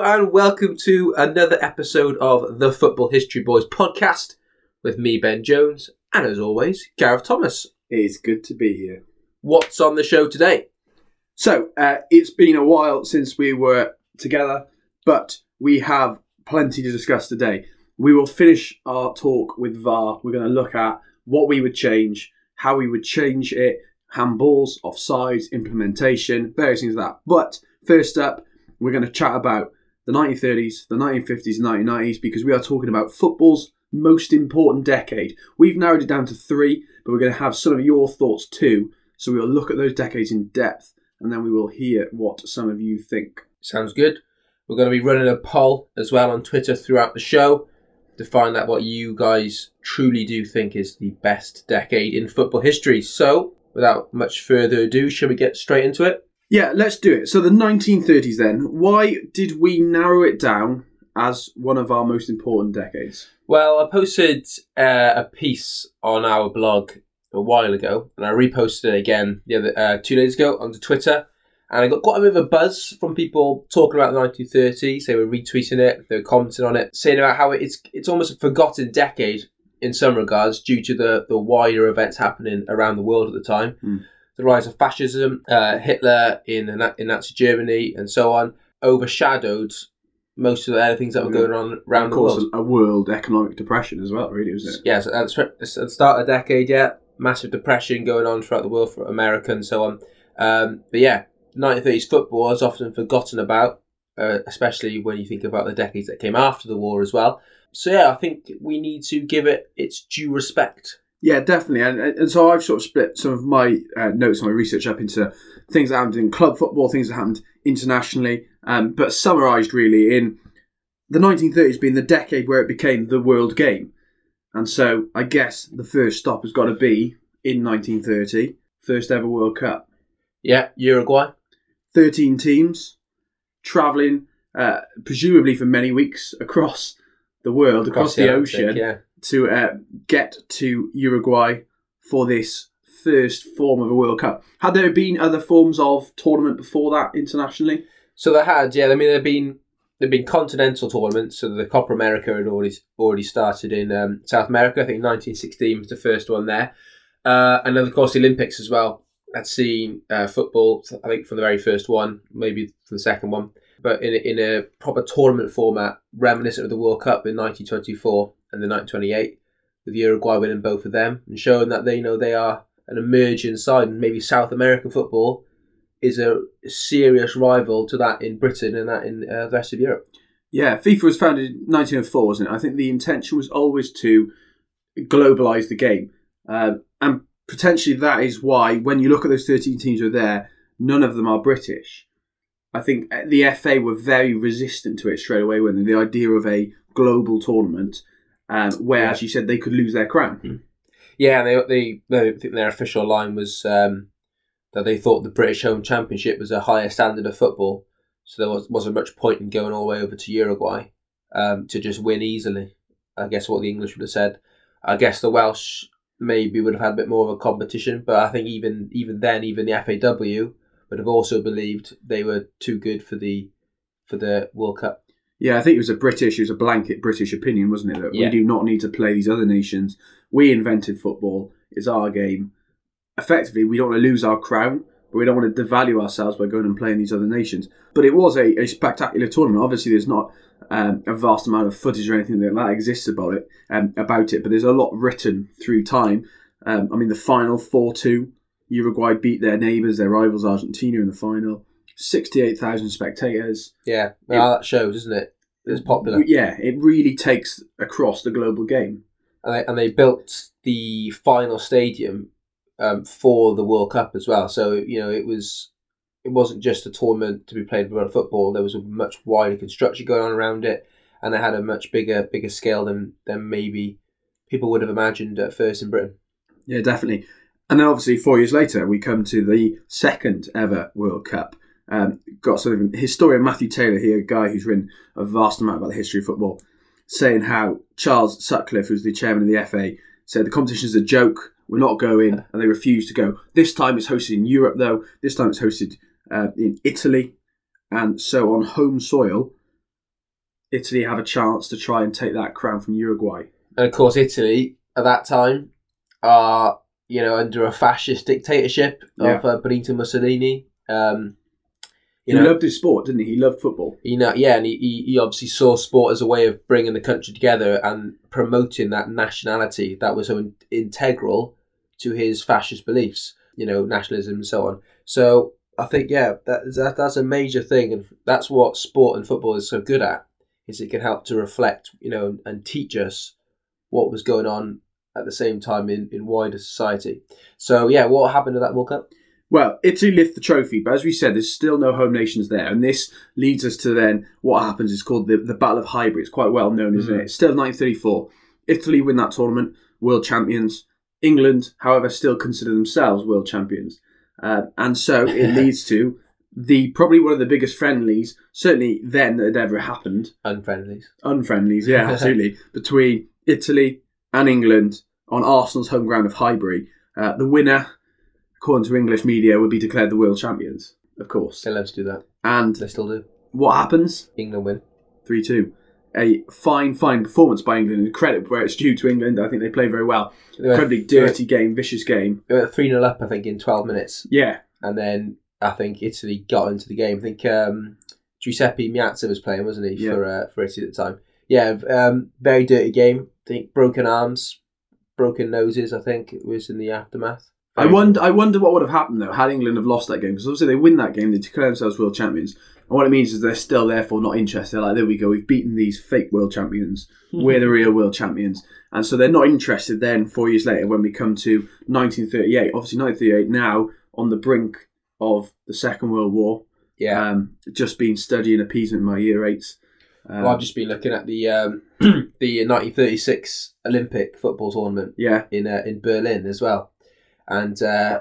Hello and welcome to another episode of the Football History Boys podcast with me, Ben Jones, and as always, Gareth Thomas. It's good to be here. What's on the show today? So, uh, it's been a while since we were together, but we have plenty to discuss today. We will finish our talk with VAR. We're going to look at what we would change, how we would change it, handballs, offsides, implementation, various things like that. But first up, we're going to chat about the 1930s, the 1950s, and 1990s because we are talking about football's most important decade. We've narrowed it down to three, but we're going to have some of your thoughts too. So we'll look at those decades in depth and then we will hear what some of you think. Sounds good. We're going to be running a poll as well on Twitter throughout the show to find out what you guys truly do think is the best decade in football history. So, without much further ado, shall we get straight into it? Yeah, let's do it. So the 1930s then. Why did we narrow it down as one of our most important decades? Well, I posted uh, a piece on our blog a while ago, and I reposted it again the other uh, two days ago onto Twitter. And I got quite a bit of a buzz from people talking about the 1930s. They were retweeting it, they were commenting on it, saying about how it's it's almost a forgotten decade in some regards due to the, the wider events happening around the world at the time. Mm. The rise of fascism, uh, Hitler in, in Nazi Germany, and so on, overshadowed most of the other things that were going on around of the world. a world economic depression as well, really, was it? Yeah, so it's the start of the decade, yeah. Massive depression going on throughout the world for America and so on. Um, but yeah, 1930s football is often forgotten about, uh, especially when you think about the decades that came after the war as well. So yeah, I think we need to give it its due respect. Yeah, definitely. And, and so I've sort of split some of my uh, notes, my research up into things that happened in club football, things that happened internationally, um, but summarised really in the 1930s being the decade where it became the world game. And so I guess the first stop has got to be in 1930, first ever World Cup. Yeah, Uruguay. 13 teams travelling, uh, presumably for many weeks across the world, across, the, Atlantic, ocean Yeah. To uh, get to Uruguay for this first form of a World Cup. Had there been other forms of tournament before that internationally? So there had, yeah. I mean, there've been there've been continental tournaments. So the Copa America had already already started in um, South America. I think 1916 was the first one there, uh, and then of course the Olympics as well. I'd seen uh, football. I think from the very first one, maybe from the second one, but in a, in a proper tournament format, reminiscent of the World Cup in 1924 and the 1928, with Uruguay winning both of them and showing that they you know they are an emerging side, and maybe South American football is a serious rival to that in Britain and that in uh, the rest of Europe. Yeah, FIFA was founded in 1904, wasn't it? I think the intention was always to globalise the game. Um, and potentially that is why, when you look at those 13 teams who are there, none of them are British. I think the FA were very resistant to it straight away when the idea of a global tournament, um, where, Yeah. as you said, they could lose their crown. Yeah, and they, they, I think their official line was um, that they thought the British Home Championship was a higher standard of football, so there was, wasn't much point in going all the way over to Uruguay um, to just win easily. I guess what the English would have said. I guess the Welsh maybe would have had a bit more of a competition, but I think even even then, even the FAW would have also believed they were too good for the for the World Cup. Yeah, I think it was a British, it was a blanket British opinion, wasn't it? That Yeah. we do not need to play these other nations. We invented football. It's our game. Effectively, we don't want to lose our crown, but we don't want to devalue ourselves by going and playing these other nations. But it was a, a spectacular tournament. Obviously, there's not um, a vast amount of footage or anything like that exists about it, um, about it, but there's a lot written through time. Um, I mean, the final 4 2, Uruguay beat their neighbours, their rivals Argentina in the final. 68,000 spectators. Yeah, well, that shows, isn't it? It's popular. Yeah, it really takes across the global game. and they, and they built the final stadium um, for the World Cup as well. So you know it was it wasn't just a tournament to be played with football. There was a much wider construction going on around it, and they had a much bigger bigger scale than than maybe people would have imagined at first in Britain. Yeah, definitely. And then obviously four years later, we come to the second ever World Cup. Um, got sort of historian Matthew Taylor here, a guy who's written a vast amount about the history of football, saying how Charles Sutcliffe, who's the chairman of the FA, said the competition is a joke. We're not going, and they refused to go. This time it's hosted in Europe, though. This time it's hosted uh, in Italy. And so on home soil, Italy have a chance to try and take that crown from Uruguay. And of course, Italy at that time are you know under a fascist dictatorship of uh, Benito Mussolini. Um, you he loved his sport, didn't he? He loved football. you know, yeah, and he, he, he obviously saw sport as a way of bringing the country together and promoting that nationality that was so in- integral to his fascist beliefs. You know, nationalism and so on. So I think yeah, that, that that's a major thing, and that's what sport and football is so good at. Is it can help to reflect, you know, and teach us what was going on at the same time in, in wider society. So yeah, what happened to that World Cup? Well, Italy lift the trophy, but as we said, there's still no home nations there, and this leads us to then what happens is called the, the Battle of Highbury. It's quite well known, isn't Mhm. it? It's still 1934. Italy win that tournament, world champions. England, however, still consider themselves world champions, uh, and so it leads to the probably one of the biggest friendlies, certainly then that had ever happened. Unfriendlies. Unfriendlies, yeah, absolutely, between Italy and England on Arsenal's home ground of Highbury. Uh, the winner, according to English media, would be declared the world champions, of course. They love to do that. And They still do. what happens? England win. 3 2. A fine, fine performance by England, and credit where it's due to England. I think they play very well. They went- Incredibly dirty game, vicious game. They went 3 0 up, I think, in 12 minutes. Yeah, And then I think Italy got into the game. I think um, Giuseppe Meazza was playing, wasn't he, Yeah. for uh, for Italy at the time? Yeah, um, very dirty game. I think broken arms, broken noses, I think it was in the aftermath. I wonder. I wonder what would have happened though had England have lost that game because obviously they win that game, they declare themselves world champions, and what it means is they're still therefore not interested. They're like, there we go, we've beaten these fake world champions. We're the real world champions, and so they're not interested. Then four years later, when we come to 1938, obviously 1938 now on the brink of the Second World War, Yeah. um, just been studying appeasement in my year eights. Um, well, I've just been looking at the um, the 1936 Olympic football tournament yeah, in uh, in Berlin as well, and uh,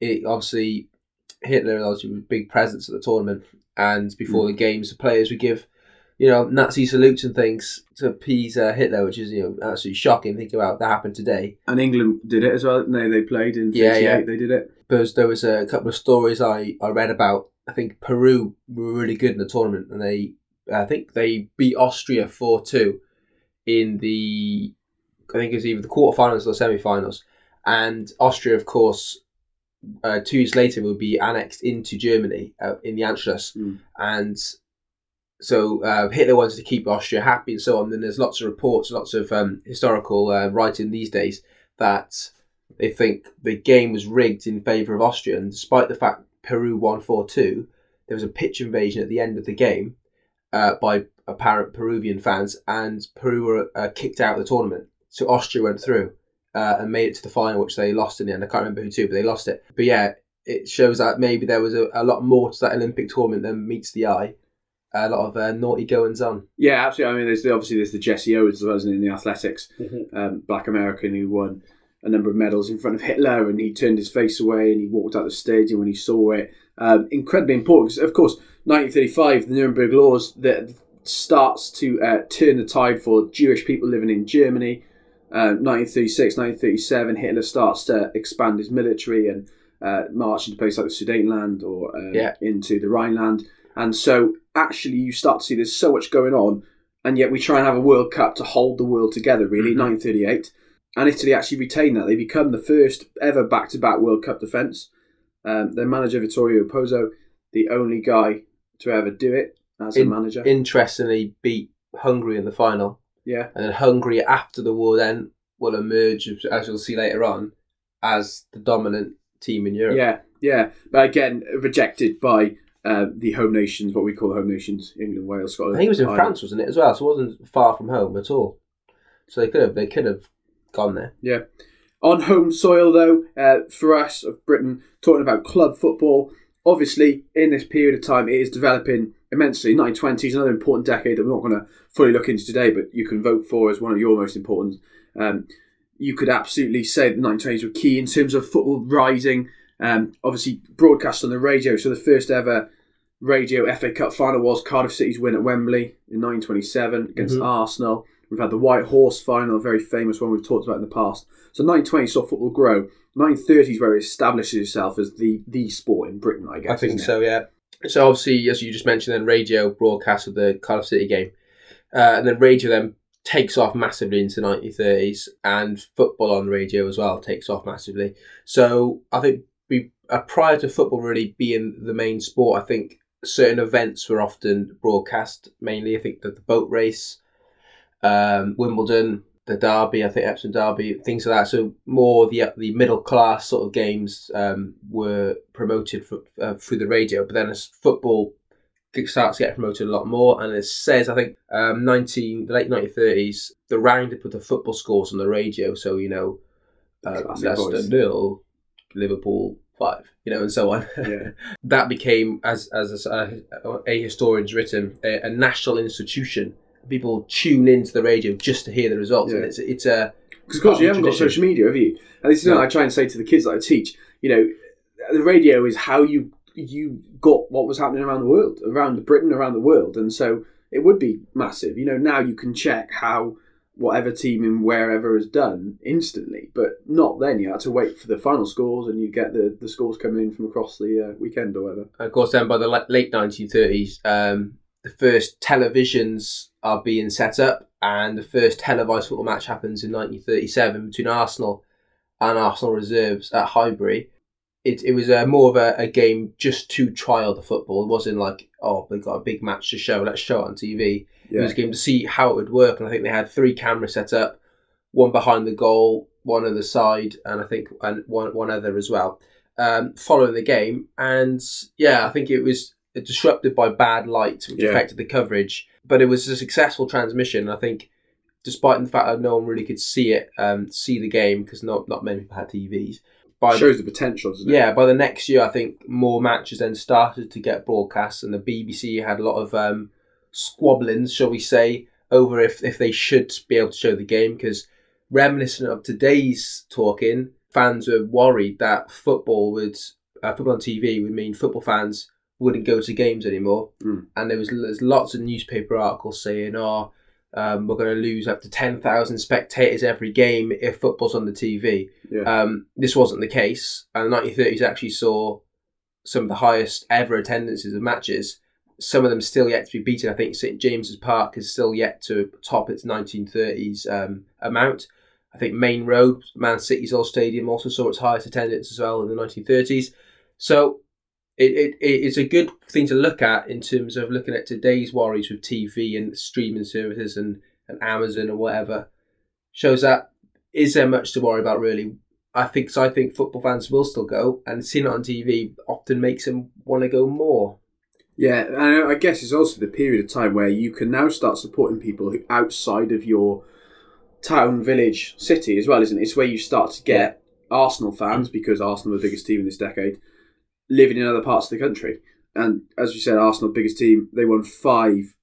it obviously Hitler obviously was a big presence at the tournament, and before the games, the players would give you know Nazi salutes and things to appease uh, Hitler, which is you know absolutely shocking. Think about that happened today. and England did it as well. No, they played in Yeah, yeah. They did it. But there was a couple of stories I, I read about. I think Peru were really good in the tournament, and they I think they beat Austria four two in the I think it was either the quarterfinals or semi-finals, and Austria, of course, uh, two years later will be annexed into Germany uh, in the Anschluss, Mm. and so uh, Hitler wanted to keep Austria happy and so on. Then there's lots of reports, lots of um, historical uh, writing these days that they think the game was rigged in favour of Austria, and despite the fact Peru won four two, there was a pitch invasion at the end of the game uh, by apparent Peruvian fans, and Peru were uh, kicked out of the tournament. So Austria went through uh, and made it to the final, which they lost in the end. I can't remember who to, but they lost it. But yeah, it shows that maybe there was a, a lot more to that Olympic tournament than meets the eye. A lot of uh, naughty goings on. Yeah, absolutely. I mean, there's the, obviously there's the Jesse Owens as well, isn't it, in the athletics, um, black American who won a number of medals in front of Hitler, and he turned his face away and he walked out of the stadium when he saw it. Um, incredibly important because, of course, 1935, the Nuremberg laws that starts to uh, turn the tide for Jewish people living in Germany. Uh, 1936, 1937, Hitler starts to expand his military and uh, march into places like the Sudetenland or uh, Yeah. into the Rhineland. And so, actually, you start to see there's so much going on, and yet we try and have a World Cup to hold the world together, really, Mhm. 1938. And Italy actually retain that. They become the first ever back to back World Cup defence. Um, their manager, Vittorio Pozzo, the only guy to ever do it as a manager. Interestingly, beat Hungary in the final, yeah. and then Hungary after the war then will emerge, as you'll see later on, as the dominant team in Europe. Yeah, yeah. But again, rejected by uh, the home nations, what we call the home nations, England, Wales, I Scotland. think it was in Ireland. France, wasn't it, as well? So it wasn't far from home at all. So they could have they could have gone there. Yeah. On home soil, though, uh, for us of Britain, talking about club football, obviously in this period of time, it is developing immensely. 1920s, another important decade that we're not going to fully look into today, but you can vote for as one of your most important. Um, you could absolutely say the 1920s were key in terms of football rising. Um, obviously, broadcast on the radio. So the first ever radio FA Cup final was Cardiff City's win at Wembley in 1927 against Mhm. Arsenal. We've had the White Horse final, a very famous one we've talked about in the past. So 1920 saw football grow. 1930s where it establishes itself as the the sport in Britain, I guess. I think isn't it? so. Yeah. So obviously, as you just mentioned, then radio broadcast of the Cardiff City game, uh, and then radio then takes off massively into the 1930s, and football on radio as well takes off massively. So I think we uh, prior to football really being the main sport, I think certain events were often broadcast. Mainly, I think that the boat race, um, Wimbledon, the Derby, I think Epsom Derby, things like that. So more the the middle class sort of games um, were promoted for, uh, through the radio. But then as football starts to get promoted a lot more, and it says I think um, nineteen the late nineteen thirties, the roundup of the football scores on the radio. So you know, uh, Leicester nil, Liverpool five, you know, and so on. Yeah. that became, as as a, a historian's written, a, a national institution. People tune into the radio just to hear the results, and it's it's a Because of course you haven't got social media, have you? And this is what I try and say to the kids that I teach. You know, the radio is how you you got what was happening around the world, around Britain, around the world, and so it would be massive. You know, now you can check how whatever team in wherever has done instantly, but not then. You had to wait for the final scores, and you get the, the scores coming in from across the uh, weekend or whatever. And of course, then by the late 1930s, um, the first televisions are being set up, and the first televised football match happens in 1937 between Arsenal and Arsenal reserves at Highbury. It, it was a, more of a, a game just to trial the football. It wasn't like, oh, we've got a big match to show, let's show it on TV. It was a game to see how it would work, and I think they had three cameras set up, one behind the goal, one on the side, and I think and one one other as well, um, following the game. And yeah, I think it was disrupted by bad light, which Yeah. affected the coverage, but it was a successful transmission. I think, despite the fact that no one really could see it, um, see the game because not not many people had TVs. By shows the potential, doesn't it? yeah, by the next year, I think more matches then started to get broadcast, and the BBC had a lot of um, squabblings, shall we say, over if, if they should be able to show the game. Because reminiscent of today's talking, fans were worried that football would uh, football on TV would mean football fans wouldn't go to games anymore, Mm. and there was there's lots of newspaper articles saying, "Oh, um, we're going to lose up to ten thousand spectators every game if football's on the TV." Yeah. Um, this wasn't the case, and the 1930s actually saw some of the highest ever attendances of matches. Some of them still yet to be beaten. I think St James's Park is still yet to top its 1930s um, amount. I think Maine Road, Man City's old stadium, also saw its highest attendance as well in the 1930s. So it, it, it's a good thing to look at in terms of looking at today's worries with TV and streaming services and, and Amazon or whatever. Shows that is there much to worry about really? I think so. I think football fans will still go, and seeing it on TV often makes them want to go more. Yeah, and I guess it's also the period of time where you can now start supporting people who outside of your town, village, city as well, isn't it? It's where you start to get Arsenal fans because Arsenal are the biggest team in this decade, living in other parts of the country. And as you said, Arsenal biggest team. They won five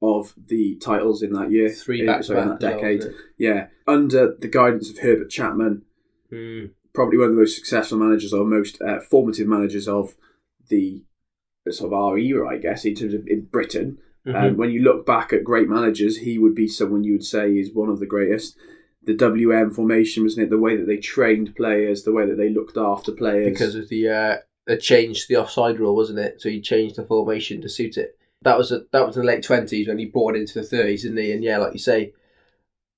of the titles in that year, Three in, back sorry, in that decade. Yeah, under the guidance of Herbert Chapman, Mm. probably one of the most successful managers or most uh, formative managers of the sort of our era, I guess, in terms of in Britain. Mm-hmm. And when you look back at great managers, he would be someone you would say is one of the greatest. The WM formation, wasn't it? The way that they trained players, the way that they looked after players. because of the uh, the change to the offside rule, wasn't it? So he changed the formation to suit it. That was a, that was in the late twenties when he brought it into the thirties, didn't he? And yeah, like you say,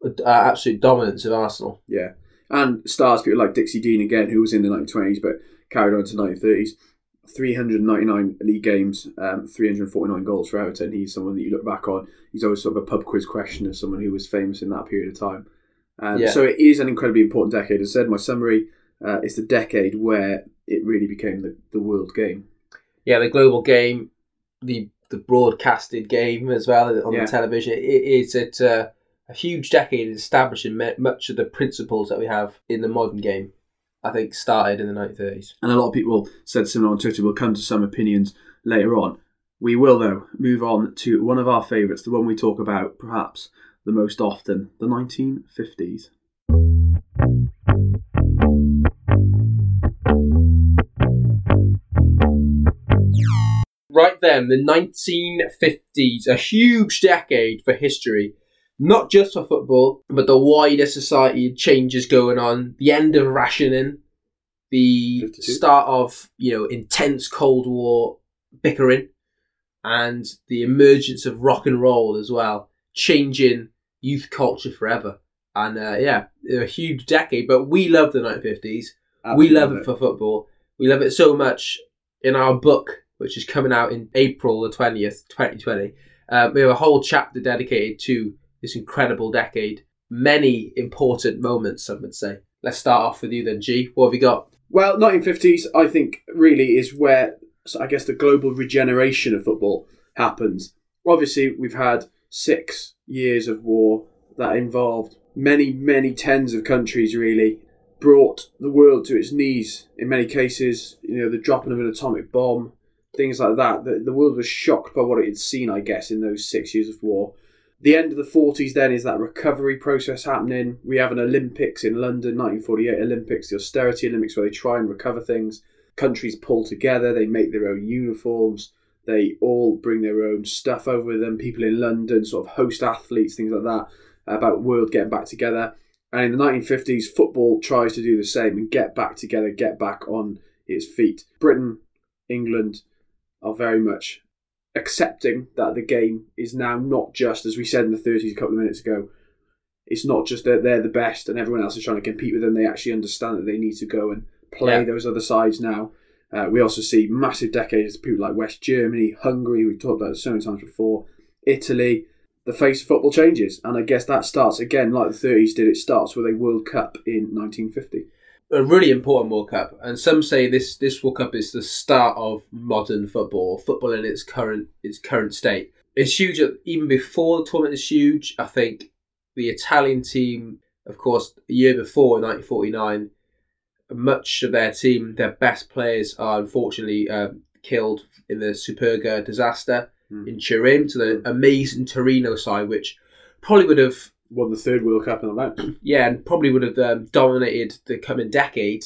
uh, absolute dominance of Arsenal. yeah, and stars people like Dixie Dean again, who was in the 1920s but carried on to 1930s. 399 league games, um, 349 goals for Everton. He's someone that you look back on. He's always sort of a pub quiz question of someone who was famous in that period of time. Um, Yeah. So it is an incredibly important decade. As I said, my summary uh, is the decade where it really became the, the world game. Yeah, the global game, the the broadcasted game as well on Yeah. the television. It's it's a, a huge decade in establishing much of the principles that we have in the modern game. I think started in the 1930s. And a lot of people said similar on Twitter. We'll come to some opinions later on. We will, though, move on to one of our favourites, the one we talk about perhaps the most often, the 1950s. Right then, the 1950s, a huge decade for history, not just for football, but the wider society changes going on. The end of rationing, the 52. start of you know intense Cold War, bickering and the emergence of rock and roll as well, changing youth culture forever. And uh, yeah, a huge decade. But we love the 1950s. we love it for football. We love it so much. In our book, which is coming out in April the twentieth, twenty twenty, uh, we have a whole chapter dedicated to this incredible decade. Many important moments, some would say. Let's start off with you then, G. What have you got? Well, 1950s, I think, really is where so I guess the global regeneration of football happens. Obviously, we've had six years of war that involved many, many tens of countries, really, brought the world to its knees in many cases. You know, the dropping of an atomic bomb, things like that. The, the world was shocked by what it had seen, I guess, in those six years of war. The end of the 40s then is that recovery process happening. We have an Olympics in London, 1948 Olympics, the austerity Olympics, where they try and recover things. Countries pull together, they make their own uniforms, they all bring their own stuff over with them. People in London sort of host athletes, things like that, about world getting back together. And in the 1950s, football tries to do the same and get back together, get back on its feet. Britain, England are very much accepting that the game is now not just, as we said in the 30s a couple of minutes ago, it's not just that they're the best and everyone else is trying to compete with them. They actually understand that they need to go and play Yeah. those other sides now. Uh, we also see massive decades of people like West Germany, Hungary, we've talked about it so many times before, Italy. The face of football changes, and I guess that starts again, like the 30s did, it starts with a World Cup in 1950. A really important World Cup, and some say this this World Cup is the start of modern football, football in its current its current state. It's huge. uh, Even before the tournament is huge. I think the Italian team, of course, a year before, 1949, much of their team, their best players, are unfortunately um, killed in the Superga disaster Mm. in Turin to the amazing Torino side, which probably would have Won the third World Cup in a row. yeah, and probably would have um, dominated the coming decade.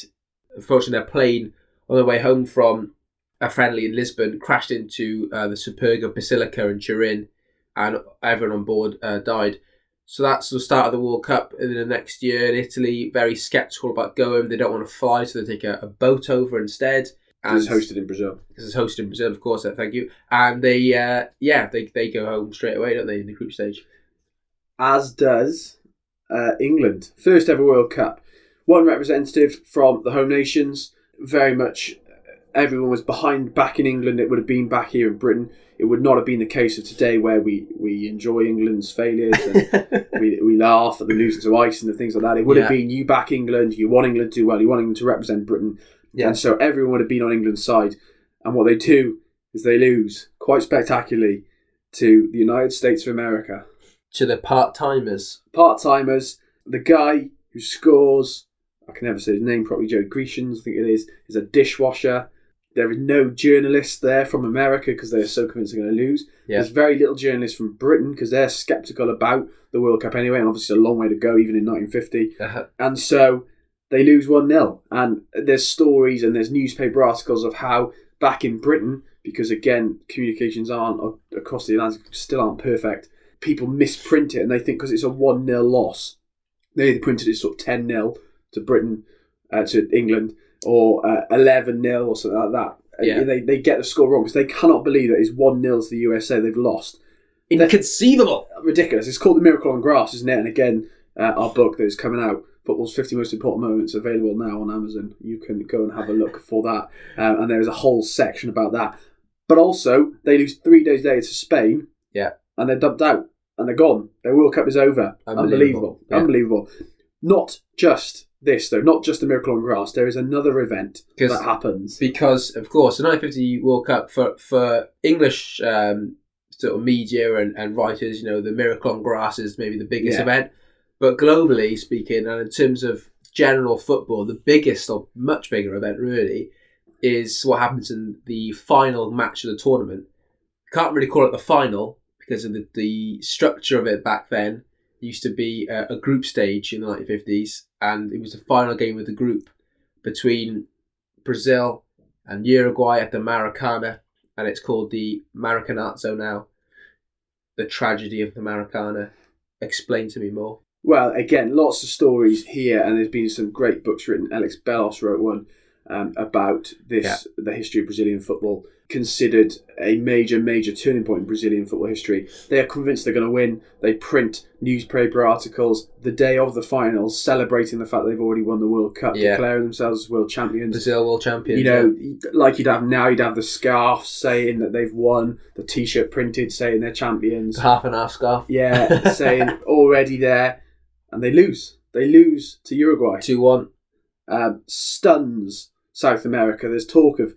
Unfortunately, their plane on the way home from a friendly in Lisbon crashed into uh, the Superga Basilica in Turin, and everyone on board uh, died. So that's the start of the World Cup. And then the next year in Italy, very sceptical about going. They don't want to fly, so they take a, a boat over instead. And It's hosted in Brazil. because it's hosted in Brazil, of course. uh, Thank you. And they, uh, yeah, they they go home straight away, don't they, in the group stage? As does uh, England. First ever World Cup. One representative from the home nations. Very much uh, everyone was behind back in England. It would have been back here in Britain. It would not have been the case of today where we, we enjoy England's failures and we, we laugh at the losing to Iceland and things like that. It would have been you back England, you want England to do well, you want England to represent Britain. Yeah. And so everyone would have been on England's side. And what they do is they lose quite spectacularly to the United States of America to the part timers. part timers. The guy who scores, I can never say his name properly, Joe Grecians, I think it is, is a dishwasher. There is no journalists there from America because they're so convinced they're going to lose. Yeah. There's very little journalists from Britain because they're sceptical about the World Cup anyway, and obviously it's a long way to go, even in 1950. Uh, And so they lose 1 0. And there's stories and there's newspaper articles of how back in Britain, because again, communications aren't across the Atlantic, still aren't perfect, people misprint it and they think because it's a 1 0 loss, they either printed it sort of 10 0 to Britain, uh, to England, or 11 0 or something like that. And Yeah. They, they get the score wrong because they cannot believe that it's 1 0 to the USA they've lost inconceivable. ridiculous. It's called The Miracle on Grass, isn't it? And again, uh, our book that is coming out, Football's 50 Most Important Moments, available now on Amazon. You can go and have a look for that. Um, and there is a whole section about that. But also, they lose three days later to Spain. Yeah. And they're dumped out. And they're gone. Their World Cup is over. Unbelievable. Unbelievable. Yeah. Unbelievable. Not just this, though. Not just The Miracle on Grass. There is another event that happens. because of course the 1950 World Cup for for English um, sort of media and, and writers, you know, the Miracle on Grass is maybe the biggest Yeah. event, but globally speaking, and in terms of general football, the biggest or much bigger event really is what happens in the final match of the tournament. Can't really call it the final because of the, structure of it back then. Used to be a, a group stage in the 1950s, and it was the final game of the group between Brazil and Uruguay at the Maracana, and it's called the Maracanazo now. The tragedy of the Maracana. Explain to me more. Well, again, lots of stories here, and there's been some great books written. Alex Bellos wrote one um, about this the history of Brazilian football, considered a major, major turning point in Brazilian football history. They are convinced they're going to win. They print newspaper articles the day of the finals, celebrating the fact they've already won the World Cup, Yeah. declaring themselves as world champions. Brazil world champions. You know, like you'd have now, you'd have the scarf saying that they've won, the T-shirt printed saying they're champions. yeah. half and half scarf. Yeah, saying already there, and they lose. They lose to Uruguay. Two one. Um, stuns South America. There's talk of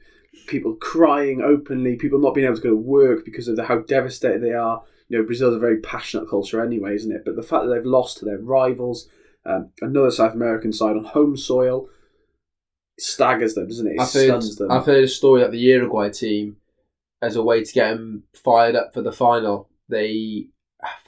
people crying openly, people not being able to go to work because of the, how devastated they are. You know, Brazil's a very passionate culture anyway, isn't it? But the fact that they've lost to their rivals, um, another South American side on home soil, staggers them, doesn't it? It I've heard, stuns them. I've heard a story that the Uruguay team, as a way to get them fired up for the final, they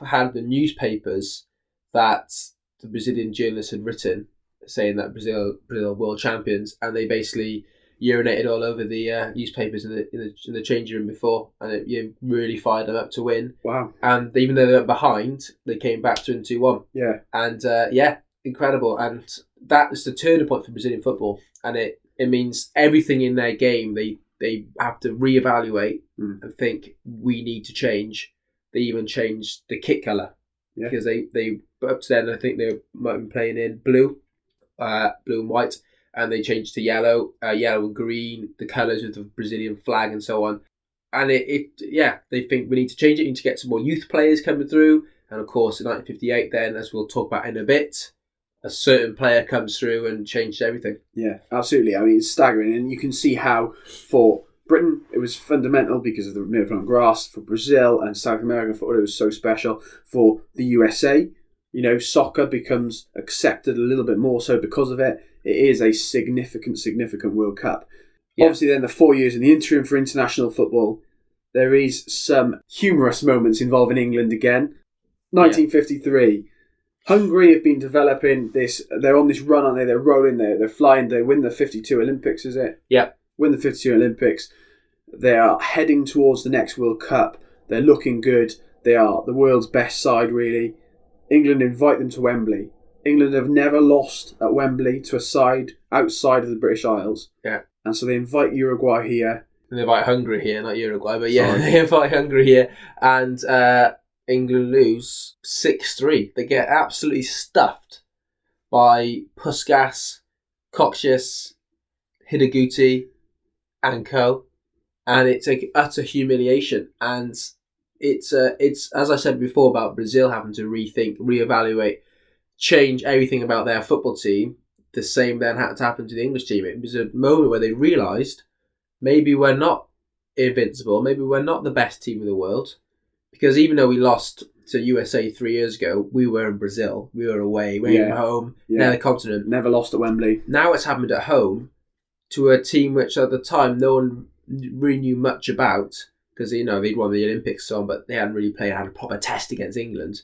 had the newspapers that the Brazilian journalists had written saying that Brazil Brazil are world champions, and they basically urinated all over the uh, newspapers in the, in the in the changing room before, and it you know, really fired them up to win. wow. And even though they went behind, they came back to win two one. Yeah. and uh, yeah, incredible. And that is the turning point for Brazilian football, and it it means everything in their game they they have to reevaluate Mm. and think we need to change. They even changed the kit color Yeah. because they they up to then I think they might have been playing in blue, uh, blue and white, and they changed to yellow, uh, yellow and green, the colors of the Brazilian flag and so on. And it, it yeah, they think we need to change it. We need to get some more youth players coming through. And of course, in 1958, then as we'll talk about in a bit, a certain player comes through and changed everything. Yeah, absolutely. I mean, it's staggering, and you can see how for Britain it was fundamental because of the on grass. For Brazil and South American football, it was so special. For the USA, you know, soccer becomes accepted a little bit more so because of it. It is a significant, significant World Cup. Yeah. Obviously, then the four years in the interim for international football, there is some humorous moments involving England again. 1953. Hungary have been developing this. They're on this run, aren't they? They're rolling. They're they're flying. They win the '52 Olympics, is it? Yeah. Win the '52 Olympics. They are heading towards the next World Cup. They're looking good. They are the world's best side, really. England invite them to Wembley. England have never lost at Wembley to a side outside of the British Isles. Yeah. And so they invite Uruguay here. And they invite Hungary here, not Uruguay, but yeah, Sorry. they invite Hungary here, and uh, England lose six three. They get absolutely stuffed by Puskas, Kocsis, Hidegkuti, and co, and it's a utter humiliation. And it's uh, it's as I said before about Brazil having to rethink, reevaluate, change everything about their football team. The same then had to happen to the English team. It was a moment where they realised maybe we're not invincible. Maybe we're not the best team in the world. Because even though we lost to USA three years ago, we were in Brazil. We were away. We were Yeah. home. Yeah. Now the continent. Never lost at Wembley. Now it's happened at home to a team which at the time no one really knew much about. Because, you know, they'd won the Olympics so on, but they hadn't really played, had a proper test against England.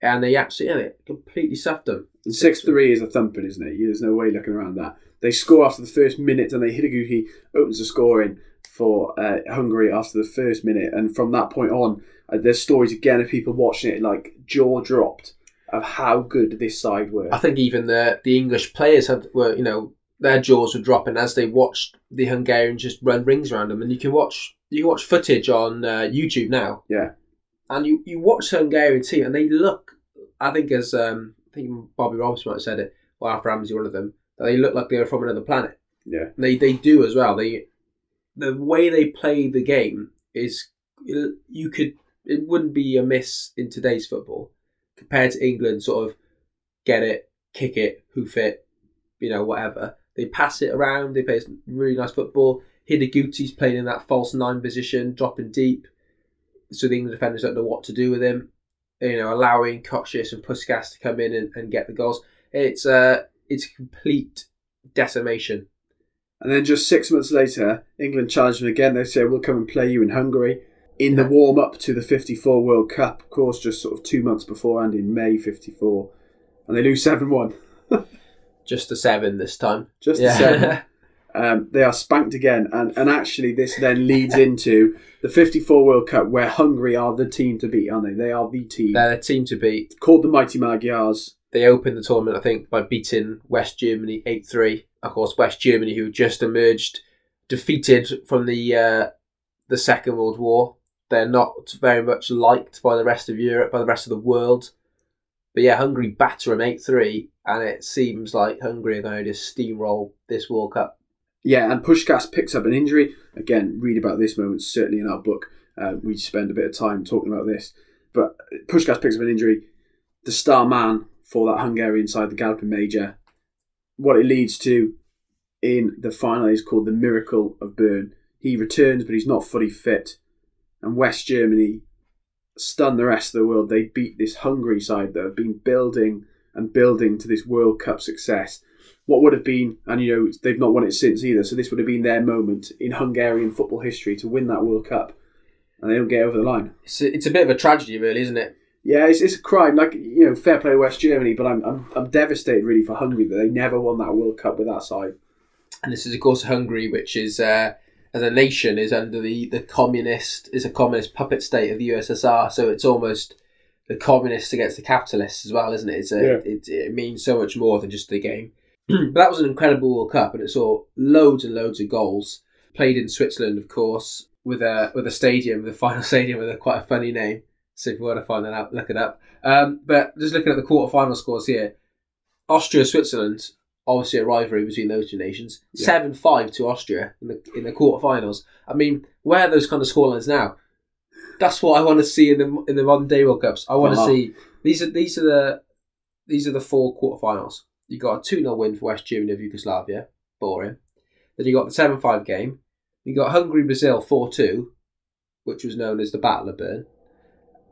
And they absolutely, yeah, they completely stuffed them. And six three is a thumping, isn't it? There's no way looking around that. They score after the first minute, and they Hidegkuti opens the scoring for uh, Hungary after the first minute, and from that point on, uh, there's stories again of people watching it like jaw dropped of how good this side were. I think even the the English players had were you know their jaws were dropping as they watched the Hungarians just run rings around them, and you can watch you watch footage on uh, YouTube now. Yeah. and you you watch the Hungarian team, and they look. I think as um, I think Bobby Robson might have said it, or Alf Ramsey, one of them, that they look like they were from another planet. Yeah. They they do as well. They the way they play the game is you could it wouldn't be a miss in today's football compared to England. Sort of get it, kick it, hoof it, you know, whatever. They pass it around. They play really nice football. Hidegkuti's playing in that false nine position, dropping deep, so the England defenders don't know what to do with him. You know, allowing Kocsis and Puskas to come in and, and get the goals. It's uh, it's complete decimation. And then just six months later, England challenged them again. They say, "We'll come and play you in Hungary." In the warm up to the '54 World Cup, of course, just sort of two months beforehand in May '54, and they lose seven one. Just a seven this time. Just a seven. Um, they are spanked again, and, and actually, this then leads into the 54 World Cup where Hungary are the team to beat, aren't they? They are the team. They're the team to beat. Called the Mighty Magyars. They opened the tournament, I think, by beating West Germany 8 3. of course, West Germany, who just emerged defeated from the uh, the Second World War. They're not very much liked by the rest of Europe, by the rest of the world. But yeah, Hungary batter them 8 3, and it seems like Hungary are going to just steamroll this World Cup. Yeah, and Puskas picks up an injury. Again, read about this moment, certainly in our book. Uh, we spend a bit of time talking about this. But Puskas picks up an injury. The star man for that Hungarian side, the Galloping Major. What it leads to in the final is called the Miracle of Bern. He returns, but he's not fully fit. And West Germany stun the rest of the world. They beat this Hungary side that have been building and building to this World Cup success. What would have been, and you know, they've not won it since either, so this would have been their moment in Hungarian football history to win that World Cup. And they don't get over the line. It's a, it's a bit of a tragedy, really, isn't it? Yeah, it's, it's a crime. Like you know, fair play West Germany, but I'm, I'm I'm devastated really for Hungary that they never won that World Cup with that side. And this is, of course, Hungary, which is uh, as a nation is under the the communist is a communist puppet state of the USSR. So it's almost the communists against the capitalists as well, isn't it? It's a, Yeah. it, it means so much more than just the game. But that was an incredible World Cup, and it saw loads and loads of goals. Played in Switzerland, of course, with a with a stadium, the final stadium with a quite a funny name. So if you want to find that out, look it up. Um, but just looking at the quarterfinal scores here, Austria Switzerland, obviously a rivalry between those two nations. Yeah. Seven five to Austria in the in the quarterfinals. I mean, where are those kind of scorelines now? That's what I want to see in the in the modern day World Cups. I want to Uh-huh. see these are these are the these are the four quarterfinals. You got a two 0 win for West Germany of Yugoslavia, boring. Then you got the seven five game. You got Hungary Brazil four two, which was known as the Battle of Bern,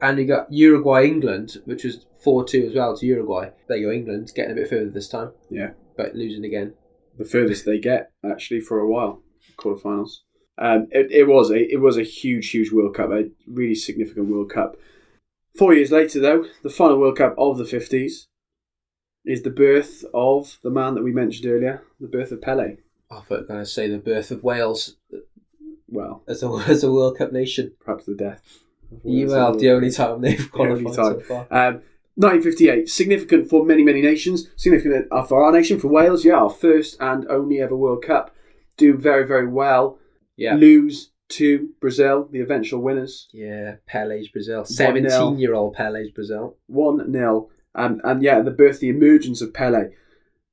and you got Uruguay England, which was four two as well to Uruguay. There you go, England getting a bit further this time, Yeah, but losing again. the furthest they get actually for a while, quarterfinals. Um, it, it was a it was a huge huge World Cup, a really significant World Cup. Four years later, though, the final World Cup of the fifties is the birth of the man that we mentioned earlier, the birth of Pele. I thought going to say the birth of Wales Well, as a as a World Cup nation. perhaps the death. of You well, the only time they've The qualified time. so far. Um, 1958, significant for many, many nations. Significant uh, for our nation, for Wales. Yeah, our first and only ever World Cup. Do very, very well. Yeah. Lose to Brazil, the eventual winners. Yeah, Pele's Brazil. 17 year old Pele's Brazil. 1 0. Um, and yeah, the birth, the emergence of Pele.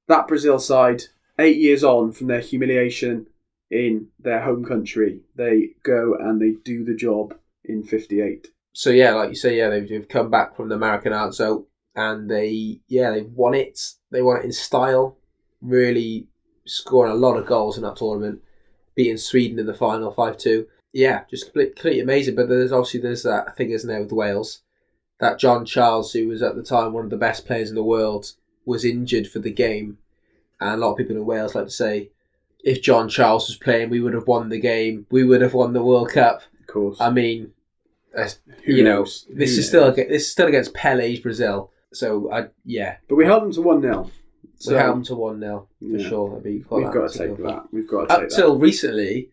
That Brazil side, eight years on from their humiliation in their home country, they go and they do the job in 58. So, yeah, like you say, yeah, they've, come back from the Maracanazo and they, yeah, they won it. They won it in style, really scoring a lot of goals in that tournament, beating Sweden in the final 5 2. Yeah, just completely, completely amazing. But there's obviously there's that thing, isn't there, with Wales? That John Charles, who was at the time one of the best players in the world, was injured for the game. And a lot of people in Wales like to say, if John Charles was playing, we would have won the game. We would have won the World Cup. Of course. I mean, Who you know, knows? this Who is still knows? aga- this is still against Pele's Brazil. So I yeah, But we held them to 1 0. we held them to one 0 for yeah. sure. We've got to take that. We've got to Up take that. till recently,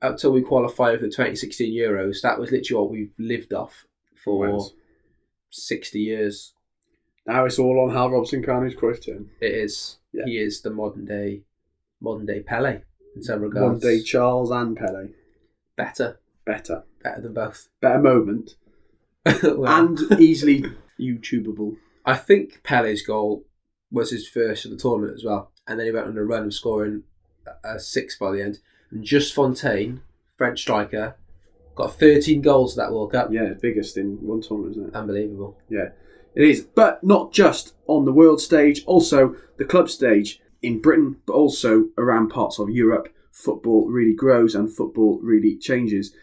up till we qualified for the 2016 Euros, that was literally what we've lived off for Wales. 60 years. Now it's all on Hal Robson-Kanu's Cruyff turn. It is. Yeah. He is the modern day, modern day Pele in some regards. day Charles and Pele. better, Better. better than both. Better moment. Well, And easily YouTubeable. I think Pele's goal was his first of the tournament as well, and then he went on a run of scoring a six by the end. And Just Fontaine, French striker, got 13 goals that World Cup. Yeah, biggest in one tournament, isn't it? Unbelievable. Yeah, it is. But not just on the world stage, also the club stage in Britain, but also around parts of Europe. Football really grows and football really changes.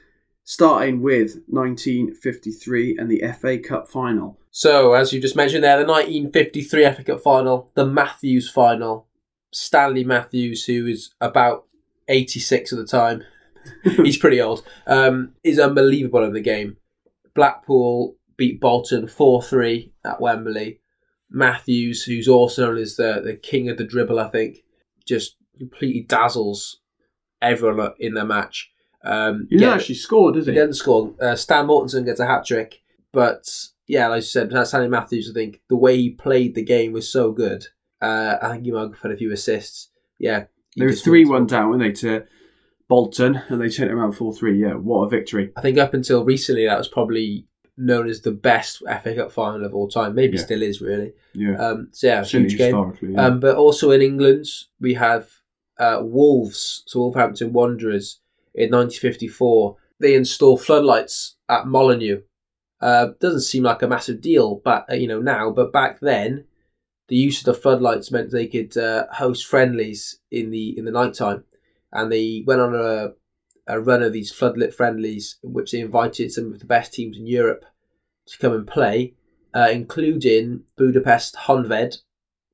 Starting with 1953 and the FA Cup final. So, as you just mentioned there, the 1953 FA Cup final, the Matthews final. Stanley Matthews, who is about 86 at the time, he's pretty old, um, is unbelievable in the game. Blackpool beat Bolton 4 3 at Wembley. Matthews, who's also known as the, the king of the dribble, I think, just completely dazzles everyone in the match. Um, He yeah, actually scored, does he he? didn't score. Uh, Stan Mortensen gets a hat trick, but yeah, like I said, Stanley Matthews. I think the way he played the game was so good. Uh, I think he might have had a few assists. Yeah, They were just 3 went 1 down, weren't they, to Bolton, and they turned it around 4 3. Yeah, what a victory. I think up until recently, that was probably known as the best FA Cup final of all time. Maybe Yeah. still is really. Yeah. Um, so yeah, Certainly huge game. historically. Yeah. Um, but also in England, we have uh, Wolves, so Wolverhampton Wanderers in 1954. They install floodlights at Molineux. Uh, doesn't seem like a massive deal, but uh, you know now. But back then, the use of the floodlights meant they could uh, host friendlies in the in the night time, and they went on a a run of these floodlit friendlies in which they invited some of the best teams in Europe to come and play, uh, including Budapest Honved,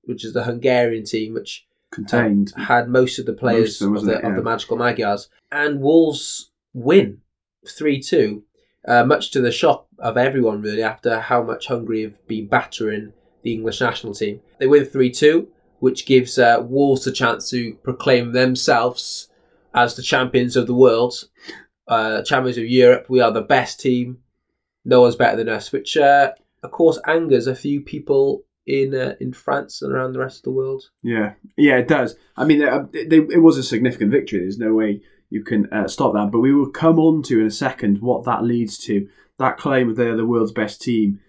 which is the Hungarian team, which Contained. had most of the players of them, of, the, it? of the Magical Magyars. And Wolves win 3 2, uh, much to the shock of everyone, really, after how much Hungary have been battering the English national team. They win 3 2, which gives uh, Wolves a chance to proclaim themselves as the champions of the world, uh, champions of Europe. We are the best team. No one's better than us, which, uh, of course, angers a few people in uh, in France and around the rest of the world. Yeah, yeah, it does. I mean, uh, they, it was a significant victory. There's no way you can uh, stop that. But we will come on to in a second what that leads to. That claim that they're the world's best team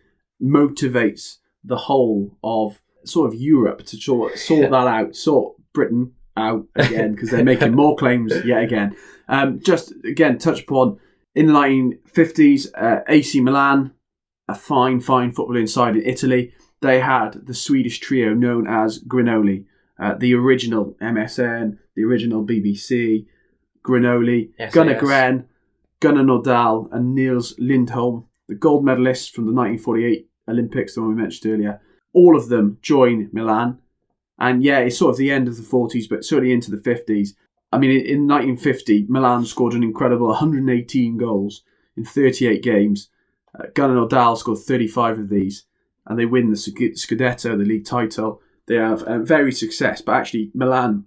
motivates the whole of sort of Europe to sort sort that out, sort Britain out again because they're making more claims yet again. Um, just again, touch upon in the 1950s, uh, AC Milan, a fine, fine footballing side in Italy. They had the Swedish trio known as Gre-No-Li, uh, the original MSN, the original BBC, Gre-No-Li, SAS. Gunnar Gren, Gunnar Nordahl, and Nils Liedholm, the gold medalists from the 1948 Olympics, the one we mentioned earlier. All of them join Milan. And yeah, it's sort of the end of the 40s, but certainly into the 50s. I mean, in, in 1950, Milan scored an incredible 118 goals in 38 games. Uh, Gunnar Nordahl scored 35 of these, and they win the Scudetto, the league title. They have uh, very success, but actually, Milan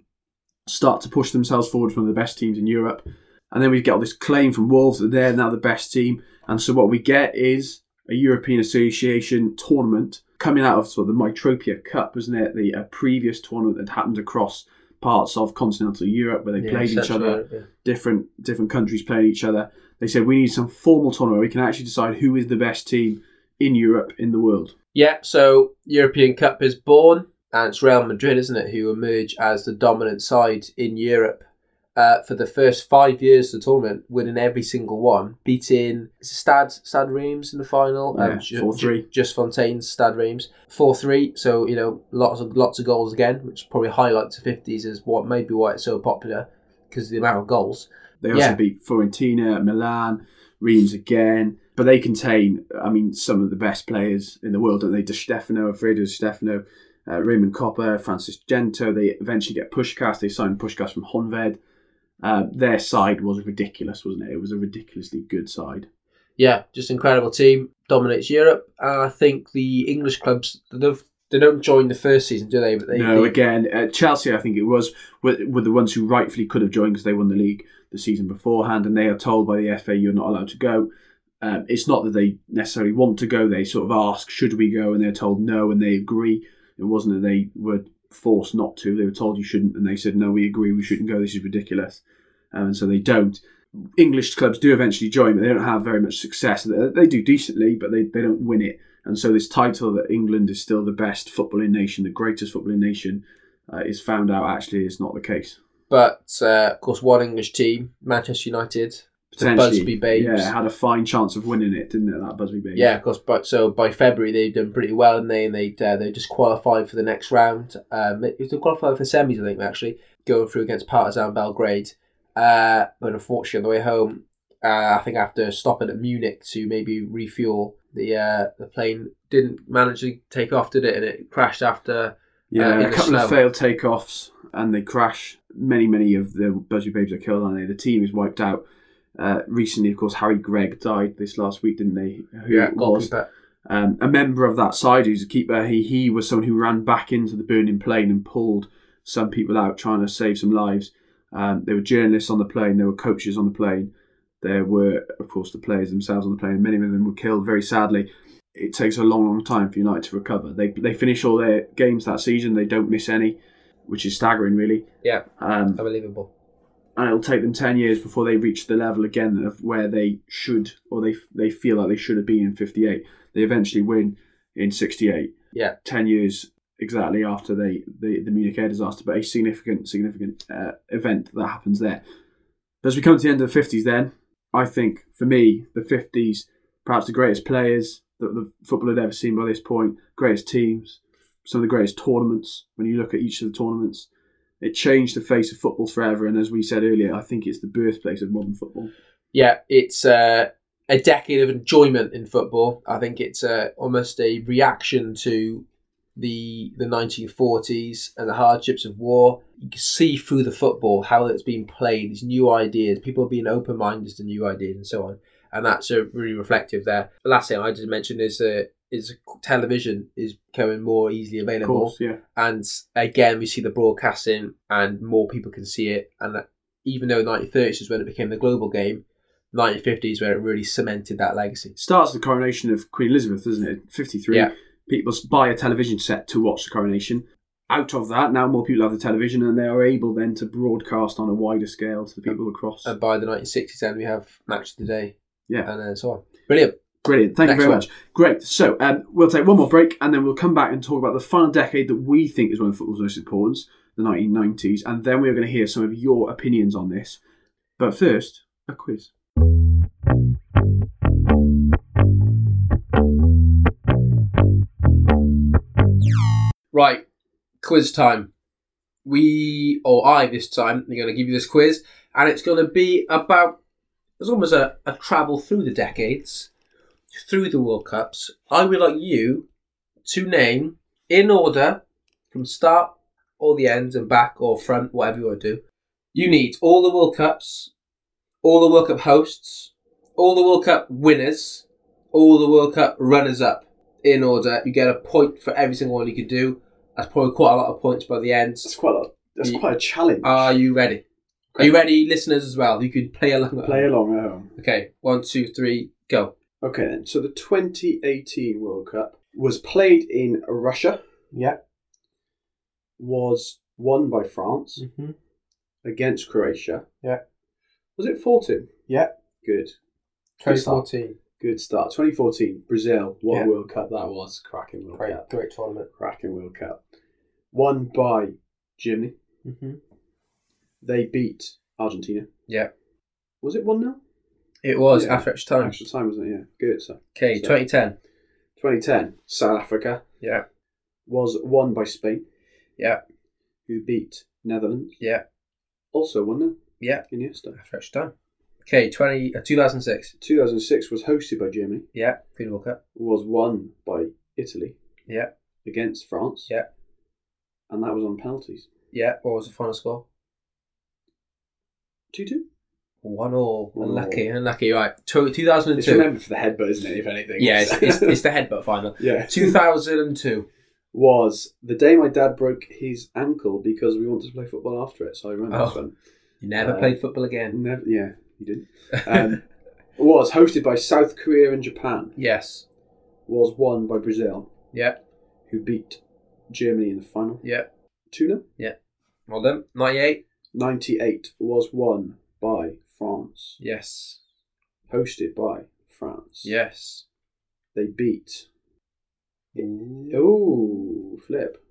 start to push themselves forward from the best teams in Europe. And then we get all this claim from Wolves that they're now the best team. And so what we get is a European Association tournament coming out of sort of the Mitropa Cup, wasn't it? The uh, previous tournament that happened across parts of continental Europe where they Yeah, played each other yeah. different different countries playing each other. They said we need some formal tournament where we can actually decide who is the best team in Europe in the world. Yeah, so European Cup is born, and it's Real Madrid, isn't it, who emerge as the dominant side in Europe uh, for the first five years of the tournament, winning every single one, beating is Stad Stade Reims in the final, Yeah, Ju- 4-3. Ju- just Fontaine's Stade Reims four three. So you know lots of lots of goals again, which probably highlights the fifties as what maybe why it's so popular because of the amount of goals. They also Yeah. beat Fiorentina, Milan, Reims again. But they contain, I mean, some of the best players in the world, don't they? Di Stefano, Alfredo Di Stefano, uh, Raymond Kopa, Francis Gento. They eventually get Puskas. They signed Puskas from Honved. Uh, their side was ridiculous, wasn't it? It was a ridiculously good side. Yeah, just incredible team dominates Europe. And I think the English clubs they don't, they don't join the first season, do they? But they, no, they- again, uh, Chelsea, I think it was, were, were the ones who rightfully could have joined because they won the league the season beforehand, and they are told by the FA you're not allowed to go. Um, it's not that they necessarily want to go; they sort of ask, "Should we go?" and they're told no, and they agree. It wasn't that they were forced not to; they were told you shouldn't, and they said, "No, we agree, we shouldn't go. This is ridiculous," um, and so they don't. English clubs do eventually join, but they don't have very much success. They, they do decently, but they, they don't win it. And so this title that England is still the best footballing nation, the greatest footballing nation, uh, is found out actually is not the case. But uh, of course, one English team, Manchester United, Potentially, Busby Babes. yeah, had a fine chance of winning it, didn't it? That Busby Babes. Yeah, of course. But so by February they've done pretty well, and they and they uh, they just qualified for the next round. Um, it was qualify for semis, I think, actually going through against Partizan Belgrade. Uh, but unfortunately, on the way home, uh, I think after stopping at Munich to maybe refuel, the uh, the plane didn't manage to take off, did it? And it crashed after. yeah. uh, a the couple of failed takeoffs, and they crash. Many, many of the Busby Babes are killed, and they? The team is wiped out. Uh, recently, of course, Harry Gregg died this last week, didn't they? Who was goalkeeper. um, a member of that side who's a keeper. He he was someone who ran back into the burning plane and pulled some people out, trying to save some lives. Um, there were journalists on the plane. There were coaches on the plane. There were, of course, the players themselves on the plane. Many of them were killed very sadly. It takes a long, long time for United to recover. They they finish all their games that season. They don't miss any. which is staggering, really. Yeah. Um, Unbelievable. And it'll take them 10 years before they reach the level again of where they should or they they feel like they should have been in 58 they eventually win in 68 Yeah. 10 years exactly after they the, the munich air disaster but a significant significant uh, event that happens there. But as we come to the end of the 50s then i think for me the 50s perhaps the greatest players that the football had ever seen by this point greatest teams some of the greatest tournaments. When you look at each of the tournaments it changed the face of football forever. And as we said earlier, I think it's the birthplace of modern football. Yeah, it's uh, a decade of enjoyment in football. I think it's uh, almost a reaction to the the 1940s and the hardships of war. You can see through the football how it's being played, these new ideas, people being open minded to new ideas and so on. And that's uh, really reflective there. The last thing I just mentioned is uh, is television is becoming more easily Of available course, yeah. and again we see the broadcasting and more people can see it and uh, even though 1930s is when it became the global game 1950s where it really cemented that legacy starts the coronation of Queen Elizabeth, doesn't it? 53. Yeah. People buy a television set to watch the coronation. Out of that, now more people have the television and they are able then to broadcast on a wider scale to the people across. and by the 1960s then we have match of the day yeah. and then so on brilliant Brilliant. Thank Next you very one. much. Great. So um, we'll take one more break and then we'll come back and talk about the final decade that we think is one of football's most important, the 1990s. And then we're going to hear some of your opinions on this. But first, a quiz. right quiz time we or i this time are going to give you this quiz and it's going to be about it's almost a, a travel through the decades through the world cups i would like you to name in order from start or the end and back or front whatever you want to do you need all the world cups all the world cup hosts all the world cup winners all the world cup runners up in order you get a point for every single one you can do that's probably quite a lot of points by the end That's quite a, that's You- quite a challenge. are you ready? Are you ready, listeners, as well? You could play along. at Play home. along at home. Okay, one, two, three, go. Okay, then. So the 2018 World Cup was played in Russia, Yeah. was won by France Mm-hmm. against Croatia. Yeah. Was it 4 2? Yeah. Good. 2014. Good start. 2014, Brazil. What Yeah. World Cup that was. Cracking World Great, Cup. great tournament. Cracking World Cup. Won by Germany. Mm-hmm. They beat Argentina. Yeah. Was it 1 0? It was Yeah. after extra time. Extra time, wasn't it? Yeah. Good. So Okay, So- 2010. 2010, South Africa Yeah. was won by Spain. Yeah. Who beat Netherlands. Yeah. Also 1 0. Yeah. Iniesta. After extra time. Okay, 20, uh, 2006. 2006 was hosted by Germany. Yeah. Field World Cup. Was won by Italy Yeah. against France. Yeah. And that was on penalties. Yeah. What was the final score? 2 2. One all. Unlucky, unlucky. Right. Two- 2002. It's remembered for the headbutt, isn't it, if anything? yeah, it's, it's, it's the headbutt final. yeah. 2002. was the day my dad broke his ankle because we wanted to play football after it. So I remember Oh. You never Uh, played football again. Never, yeah, you didn't. Um, was hosted by South Korea and Japan. yes. Was won by Brazil, Yeah. who beat Germany in the final. Yeah. 2 0. Well done. 98. 98 was won by France, Yes. hosted by France. Yes. They beat. Oh, flip.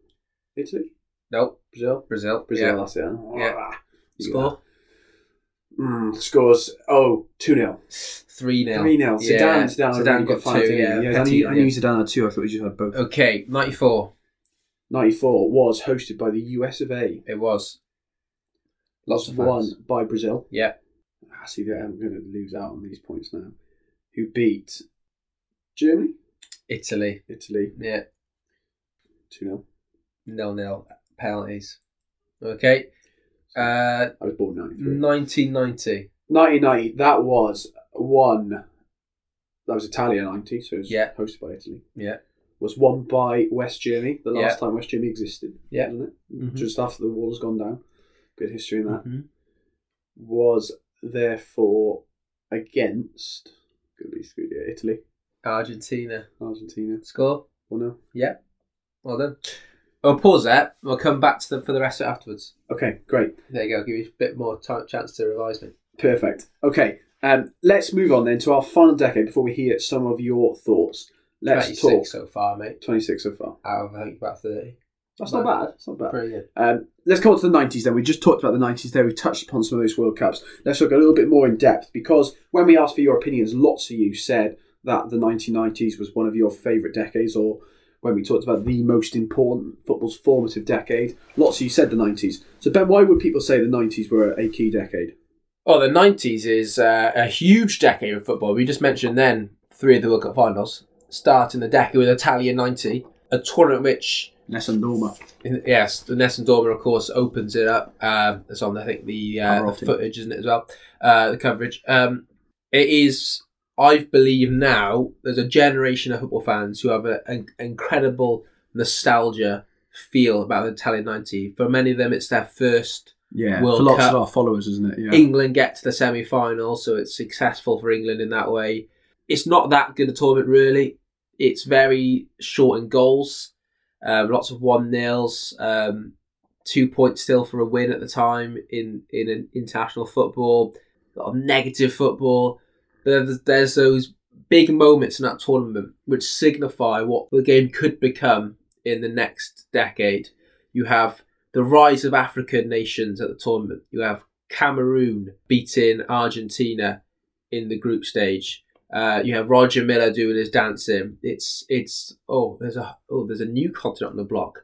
Italy? Nope. Brazil? Brazil. Brazil, Yeah. that's it. Yeah. Ah, Score Mm, scores, oh, 2 0. three 0 3 0. Yeah. Zidane, Zidane, a Zidane really got final two, yeah, yeah I knew, I knew yeah. Zidane had two, I thought you just had both. Okay. Ninety four. 94 was hosted by the US of A. It was. Lots of won by Brazil. Yeah. I see that I'm going to lose out on these points now. Who beat Germany, Italy. Italy, Yeah. 2 0. Nil nil penalties. Okay. Uh, I was born 93. nineteen ninety. 1990, that was one. That was Italia 90, so it was Yeah. hosted by Italy. Yeah. Was won by West Germany, the last Yeah. time West Germany existed. Yeah. Wasn't it? Mhm. Just after the wall has gone down. Good history in that. Mhm. Was therefore against. Could be screwed here. Italy, Argentina. Argentina. Score. 1 0. Well done. I'll pause there. We'll come back to them for the rest of it afterwards. Okay, great. There you go. Give you a bit more time, chance to revise me. Perfect. Okay, um, let's move on then to our final decade before we hear some of your thoughts. Let's 26 talk. so far, mate. 26 so far. Out of, I think, about 30. That's not bad. That's not bad. Pretty good. Um, let's come on to the 90s then. We just talked about the 90s there. We touched upon some of those World Cups. Let's look a little bit more in depth because when we asked for your opinions, lots of you said that the 1990s was one of your favourite decades or when we talked about the most important football's formative decade, lots of you said the 90s. So, Ben, why would people say the 90s were a key decade? Well, the 90s is uh, a huge decade of football. We just mentioned then three of the World Cup finals, starting the decade with Italia 90, a tournament which Nessun Dorma. Yes, the Nessun Dorma, of course, opens it up. Um, it's on, I think, the, uh, the footage, isn't it, as well? Uh, the coverage. Um, it is, I believe now, there's a generation of football fans who have a- an incredible nostalgia feel about the Italian 90. For many of them, it's their first Yeah, World for lots Cup. of our followers, isn't it? Yeah. England get to the semi final, so it's successful for England in that way. It's not that good a tournament, really. It's very short in goals, um, lots of one nils, um, two points still for a win at the time in in an international football. A lot of negative football. There's, there's those big moments in that tournament which signify what the game could become in the next decade. You have the rise of African nations at the tournament. You have Cameroon beating Argentina in the group stage. Uh, you have Roger Milla doing his dancing. It's it's oh there's a oh there's a new continent on the block.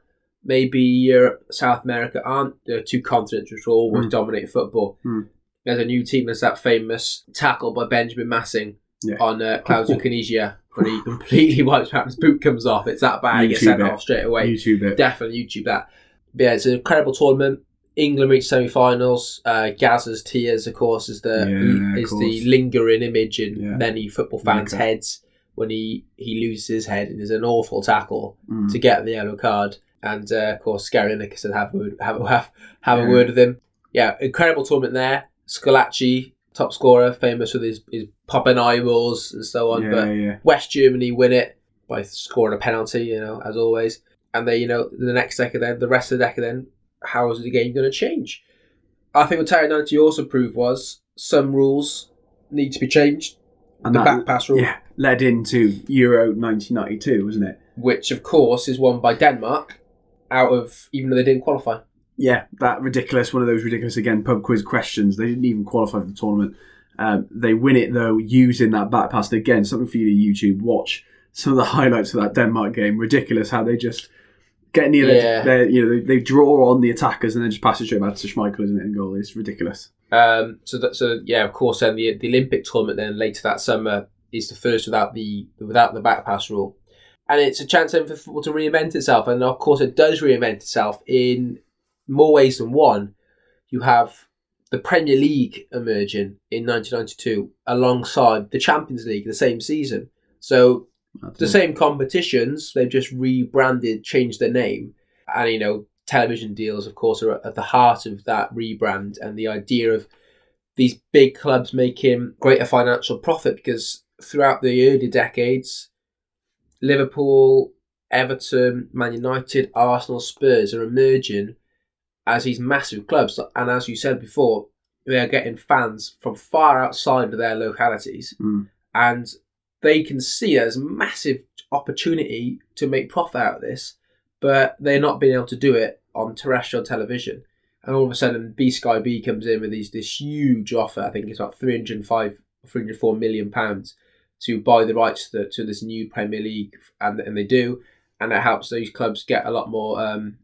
Maybe Europe, South America aren't the two continents which will always Mm. dominate football. Mm. There's a new team. There's that famous tackle by Benjamin Massing Yeah. on uh, Claudio Caniggia when he completely wipes out his boot comes off. It's that bad. He gets YouTube sent it. off straight away YouTube it. definitely YouTube that. But yeah, it's an incredible tournament. England reached semi-finals. Uh, Gazza's tears, of course, is the Yeah, is course. the lingering image in Yeah. many football fans' Okay. heads when he he loses his head and is an awful tackle Mm. to get the yellow card. And uh, of course, Gary said have a word, have a have, have Yeah. a word with him. Yeah, incredible tournament there. Schillaci, top scorer, famous with his his popping eyeballs and so on. but yeah. West Germany win it by scoring a penalty, you know, as always. And then, you know, the next decade then, the rest of the decade then, how is the game going to change? I think what 90 also proved was some rules need to be changed. And the that- back pass rule, Yeah, led into Euro 1992, wasn't it? which of course is won by Denmark out of, even though they didn't qualify. Yeah, that ridiculous, one of those ridiculous, again, pub quiz questions. They didn't even qualify for the tournament. Um, they win it, though, using that back pass. And Again, something for you to YouTube. Watch some of the highlights of that Denmark game. Ridiculous how they just get near Yeah. their, their- you know, they, they draw on the attackers and then just pass it straight back to Schmeichel, isn't it, in goal. It's ridiculous. Um, so that, so yeah, of course, then the the Olympic tournament then later that summer is the first without the without the back pass rule, and it's a chance then for football to reinvent itself, and of course it does reinvent itself in more ways than one. You have the Premier League emerging in 1992 alongside the Champions League the same season, so the same competitions they've just rebranded, changed their name, and you know television deals, of course, are at the heart of that rebrand and the idea of these big clubs making greater financial profit because throughout the early decades, Liverpool, Everton, Man United, Arsenal, Spurs are emerging as these massive clubs, and as you said before, they are getting fans from far outside of their localities, Mm. and they can see as massive opportunity to make profit out of this, but they're not being able to do it on terrestrial television. And all of a sudden, BSkyB comes in with these this huge offer. I think it's about 305, 304 million pounds to buy the rights to, to this new Premier League, and and they do, and it helps those clubs get a lot more um,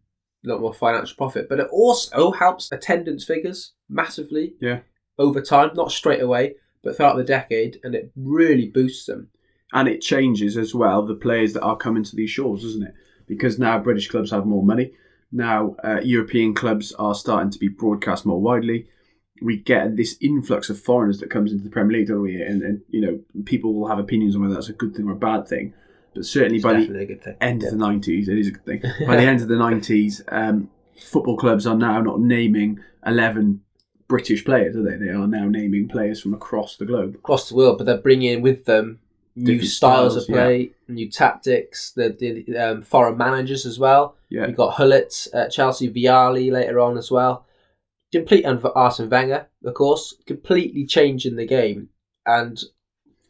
a lot more financial profit. But it also helps attendance figures massively. Yeah. Over time, not straight away, but throughout the decade, and it really boosts them. and it changes as well the players that are coming to these shores, doesn't it? Because now British clubs have more money. Now uh, European clubs are starting to be broadcast more widely. We get this influx of foreigners that comes into the Premier League, don't we? And, and you know, people will have opinions on whether that's a good thing or a bad thing. But certainly It's by the definitely a good thing. end of the nineties, it is a good thing. By the end of the nineties, um, football clubs are now not naming eleven British players, are they? They are now naming players from across the globe. across the world, but they're bringing with them new Different styles, styles, of play, new tactics. The, the um, foreign managers as well. Yeah. You've got Gullit at Chelsea, Vialli later on as well. Complete and Arsene Wenger, of course, completely changing the game. And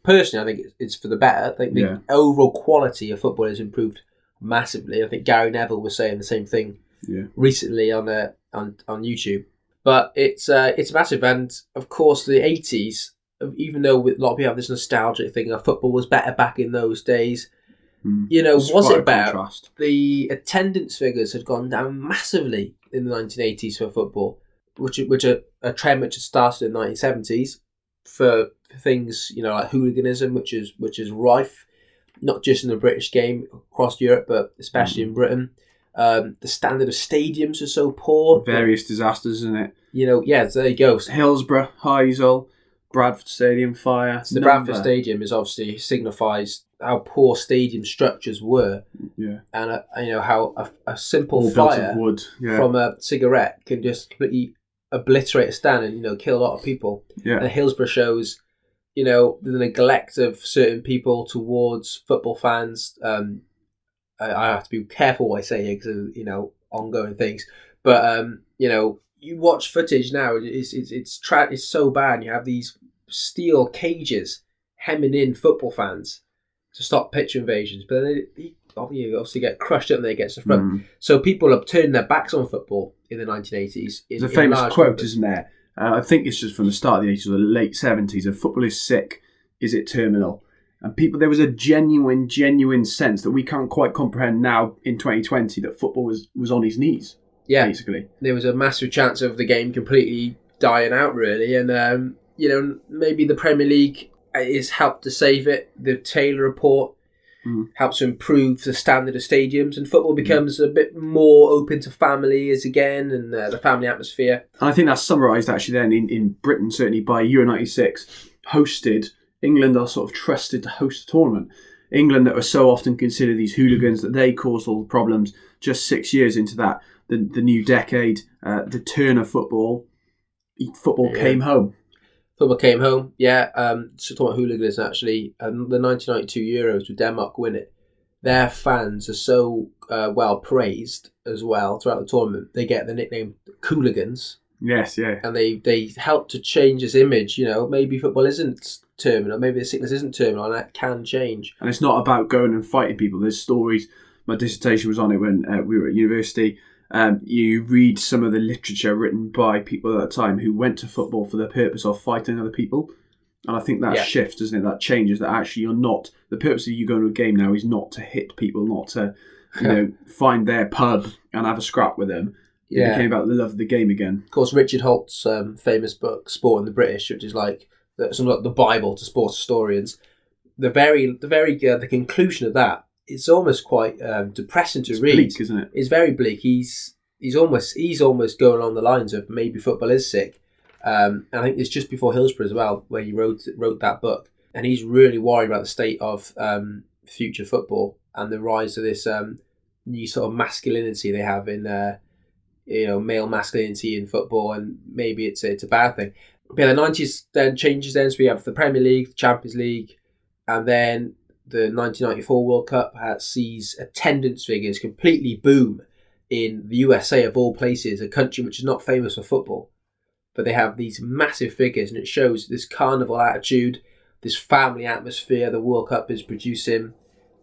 personally, I think it's- for the better. I think the Yeah. overall quality of football has improved massively. I think Gary Neville was saying the same thing Yeah. recently on uh, on on YouTube. But it's uh, it's massive, and of course the eighties. Even though a lot of people have this nostalgic thing of football was better back in those days, Mm. you know, It's was it better? contrast. the attendance figures had gone down massively in the 1980s for football, which which a, a trend which had started in the 1970s for things you know like hooliganism, which is which is rife, not just in the British game across Europe, but especially in Britain. Um, the standard of stadiums are so poor. Various disasters, isn't it? You know, yeah, so there you go. Hillsborough, Heysel, Bradford Stadium fire. So the number. Bradford Stadium is obviously signifies how poor stadium structures were, Yeah. and uh, you know how a, a simple All fire wood. Yeah. from a cigarette can just completely obliterate a stand and you know kill a lot of people. yeah. And Hillsborough shows, you know, the neglect of certain people towards football fans. Um, I, I have to be careful what I say here because you know ongoing things. But um, you know, you watch footage now. It's it's it's, tra- it's so bad. You have these steel cages hemming in football fans to stop pitch invasions, but then they, you obviously get crushed up when they get the front. Mm. So people have turned their backs on football in the 1980s. In, There's a famous quote, numbers. isn't there? Uh, I think it's just from the start of the 80s or the late 70s. If football is sick, is it terminal? And people, there was a genuine, genuine sense that we can't quite comprehend now in 2020 that football was, was on his knees, Yeah, basically. there was a massive chance of the game completely dying out, really. And, um, you know, maybe the Premier League is helped to save it. The Taylor Report Mm. helps to improve the standard of stadiums, and football becomes a bit more open to families again and uh, the family atmosphere. And I think that's summarised actually then in, in Britain, certainly by Euro 96, hosted. England are sort of trusted to host the tournament. England that were so often considered these hooligans that they caused all the problems. Just six years into that, the, the new decade, uh, the turn of football, football Yeah. came home. Football came home, yeah. Um, so talking about hooliganism, actually, um, the 1992 Euros with Denmark win it. Their fans are so uh, well praised as well throughout the tournament. They get the nickname Roligans, Yes, yeah. and they they help to change his image. You know, maybe football isn't terminal, maybe the sickness isn't terminal, and that can change. And it's not about going and fighting people. There's stories. My dissertation was on it when uh, we were at university. Um, you read some of the literature written by people at that time who went to football for the purpose of fighting other people. And I think that Yeah. shifts, doesn't it? That changes. That actually you're not. The purpose of you going to a game now is not to hit people, not to, you know, find their pub and have a scrap with them. It Yeah. became about the love of the game again. Of course, Richard Holt's um, famous book "Sport and the British," which is like the, like the Bible to sports historians. The very, the very, uh, the conclusion of that it's almost quite um, depressing to It's read. bleak, isn't it? It's very bleak. He's he's almost he's almost going along the lines of maybe football is sick. Um, and I think it's just before Hillsborough as well, where he wrote wrote that book, and he's really worried about the state of um, future football and the rise of this um, new sort of masculinity they have in uh, you know male masculinity in football, and maybe it's a, it's a bad thing. But the nineties then changes. Then so we have the Premier League, the Champions League, and then the 1994 World Cup sees attendance figures completely boom in the USA of all places, a country which is not famous for football, but they have these massive figures, and it shows this carnival attitude, this family atmosphere the World Cup is producing,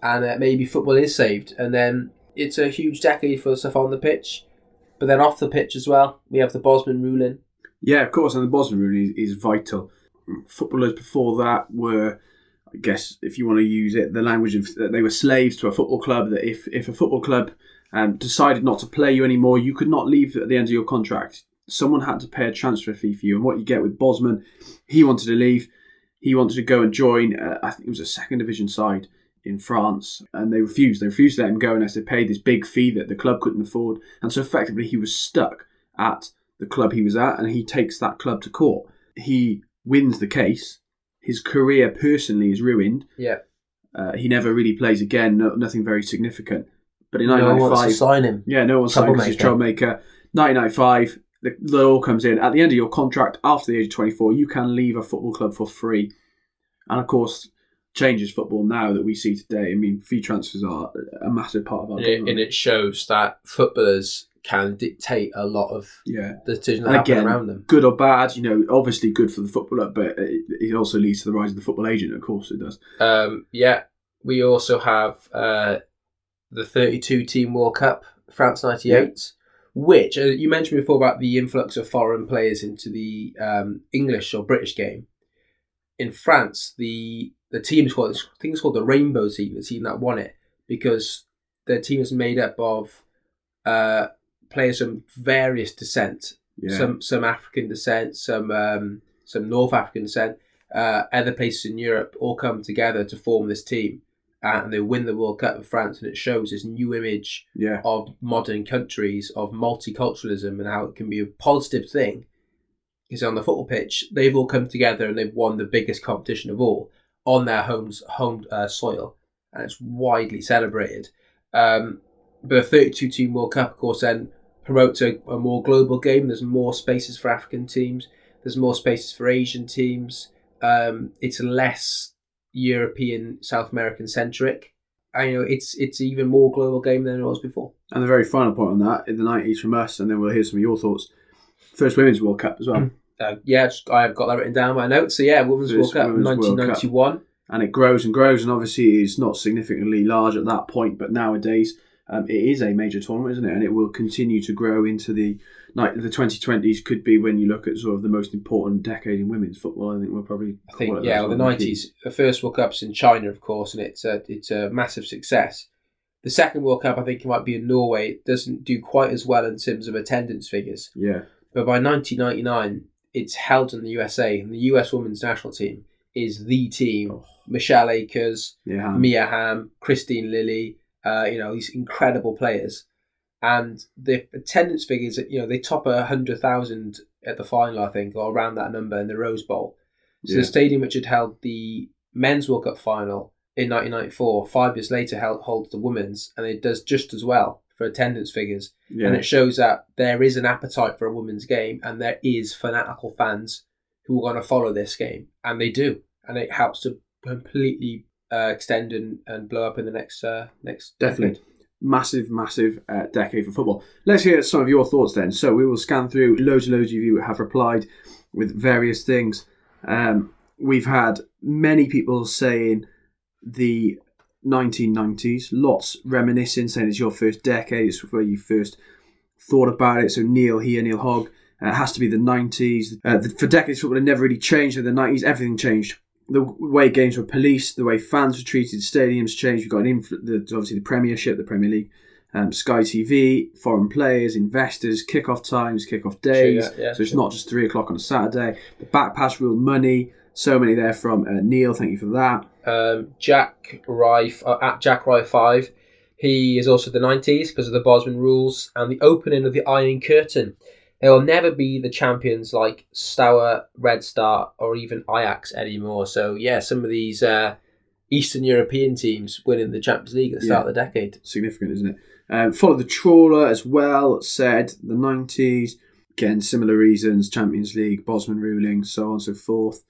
and maybe football is saved. And then it's a huge decade for stuff on the pitch, but then off the pitch as well, we have the Bosman ruling. Yeah, of course, and the Bosman ruling is, is vital. Footballers before that were, I guess, if you want to use it, the language of they were slaves to a football club. That if if a football club um, decided not to play you anymore, you could not leave at the end of your contract. Someone had to pay a transfer fee for you, and what you get with Bosman, he wanted to leave. He wanted to go and join. Uh, I think it was a second division side in France, and they refused. They refused to let him go unless they paid this big fee that the club couldn't afford, and so effectively he was stuck at the club he was at, and he takes that club to court. He wins the case. His career personally is ruined. Yeah, Uh, he never really plays again. No, nothing very significant. But in 1995, no one sign him. yeah, no one signed because he's a troublemaker. 1995, the, the law comes in. At the end of your contract, after the age of 24, you can leave a football club for free. And of course, changes football now that we see today. I mean, fee transfers are a massive part of our And game. it, and it shows that footballers can dictate a lot of yeah. the decisions that And again, around them. good or bad, you know, obviously good for the footballer, but it, it also leads to the rise of the football agent. Of course, it does. Um, yeah, we also have uh, the 32 team World Cup, France 98, which uh, you mentioned before about the influx of foreign players into the um, English or British game. In France, the the team is called, I think it's called the Rainbow Team, the team that won it, because their team is made up of uh, players from various descent Yeah. some some African descent, some um, some North African descent, uh, other places in Europe all come together to form this team, and they win the World Cup of France, and it shows this new image yeah. of modern countries of multiculturalism and how it can be a positive thing. Because on the football pitch, they've all come together and they've won the biggest competition of all on their home's home uh, soil, and it's widely celebrated. Um, but the 32 team World Cup, of course, then promotes a, a more global game. There's more spaces for African teams. There's more spaces for Asian teams. Um, it's less European, South American centric. I you know, it's it's even more global game than it was before. And the very final point on that in the nineties from us, and then we'll hear some of your thoughts. First Women's World Cup as well, Uh, yeah, I've got that written down in my notes. So yeah, Women's World Cup, Women's World Cup. 1991. and it grows and grows, and obviously it's not significantly large at that point, but nowadays um, it is a major tournament, isn't it? And it will continue to grow into the like the twenty twenties. Could be when you look at sort of the most important decade in women's football. I think we'll probably I think yeah, well, the sort of key. nineties. The first World Cup's in China, of course, and it's a it's a massive success. The second World Cup, I think, it might be in Norway. It doesn't do quite as well in terms of attendance figures, Yeah, but by 1999, it's held in the USA, and the US women's national team is the team. Oh. Michelle Akers, yeah, Mia Hamm, Kristine Lilly, uh, you know, these incredible players. And the attendance figures, you know, they top a hundred thousand at the final, I think, or around that number in the Rose Bowl. So Yeah. the stadium which had held the men's World Cup final in 1994, five years later, held, holds the women's, and it does just as well for attendance figures. yeah. And it shows that there is an appetite for a women's game, and there is fanatical fans who are going to follow this game, and they do, and it helps to completely uh, extend and, and blow up in the next uh, next Definitely. decade. massive, massive uh, decade for football. Let's hear some of your thoughts then. So we will scan through loads and loads of you have replied with various things. Um, we've had many people saying the 1990s, lots reminiscing, saying it's your first decade, it's where you first thought about it. So Neil here, Neil Hogg, uh, it has to be the 90s. Uh, the, for decades, football had never really changed. In the 90s, everything changed. The way games were policed, the way fans were treated, stadiums changed. We've got an influ- the, obviously the Premiership, the Premier League, um, Sky TV, foreign players, investors, kickoff times, kickoff days. yeah, yeah, so it's sure. not just three o'clock on a Saturday. The back pass rule, money. So many there from uh, Neil. Thank you for that. Um, Jack Rife uh, at Jack Rife five. He is also the nineties because of the Bosman rules and the opening of the Iron Curtain. They will never be the champions like Steaua, Red Star, or even Ajax anymore. So yeah, some of these uh, Eastern European teams winning the Champions League at the start of the decade. significant, isn't it? Um, follow the trawler as well. Said the nineties. Again, similar reasons: Champions League, Bosman ruling, so on and so forth.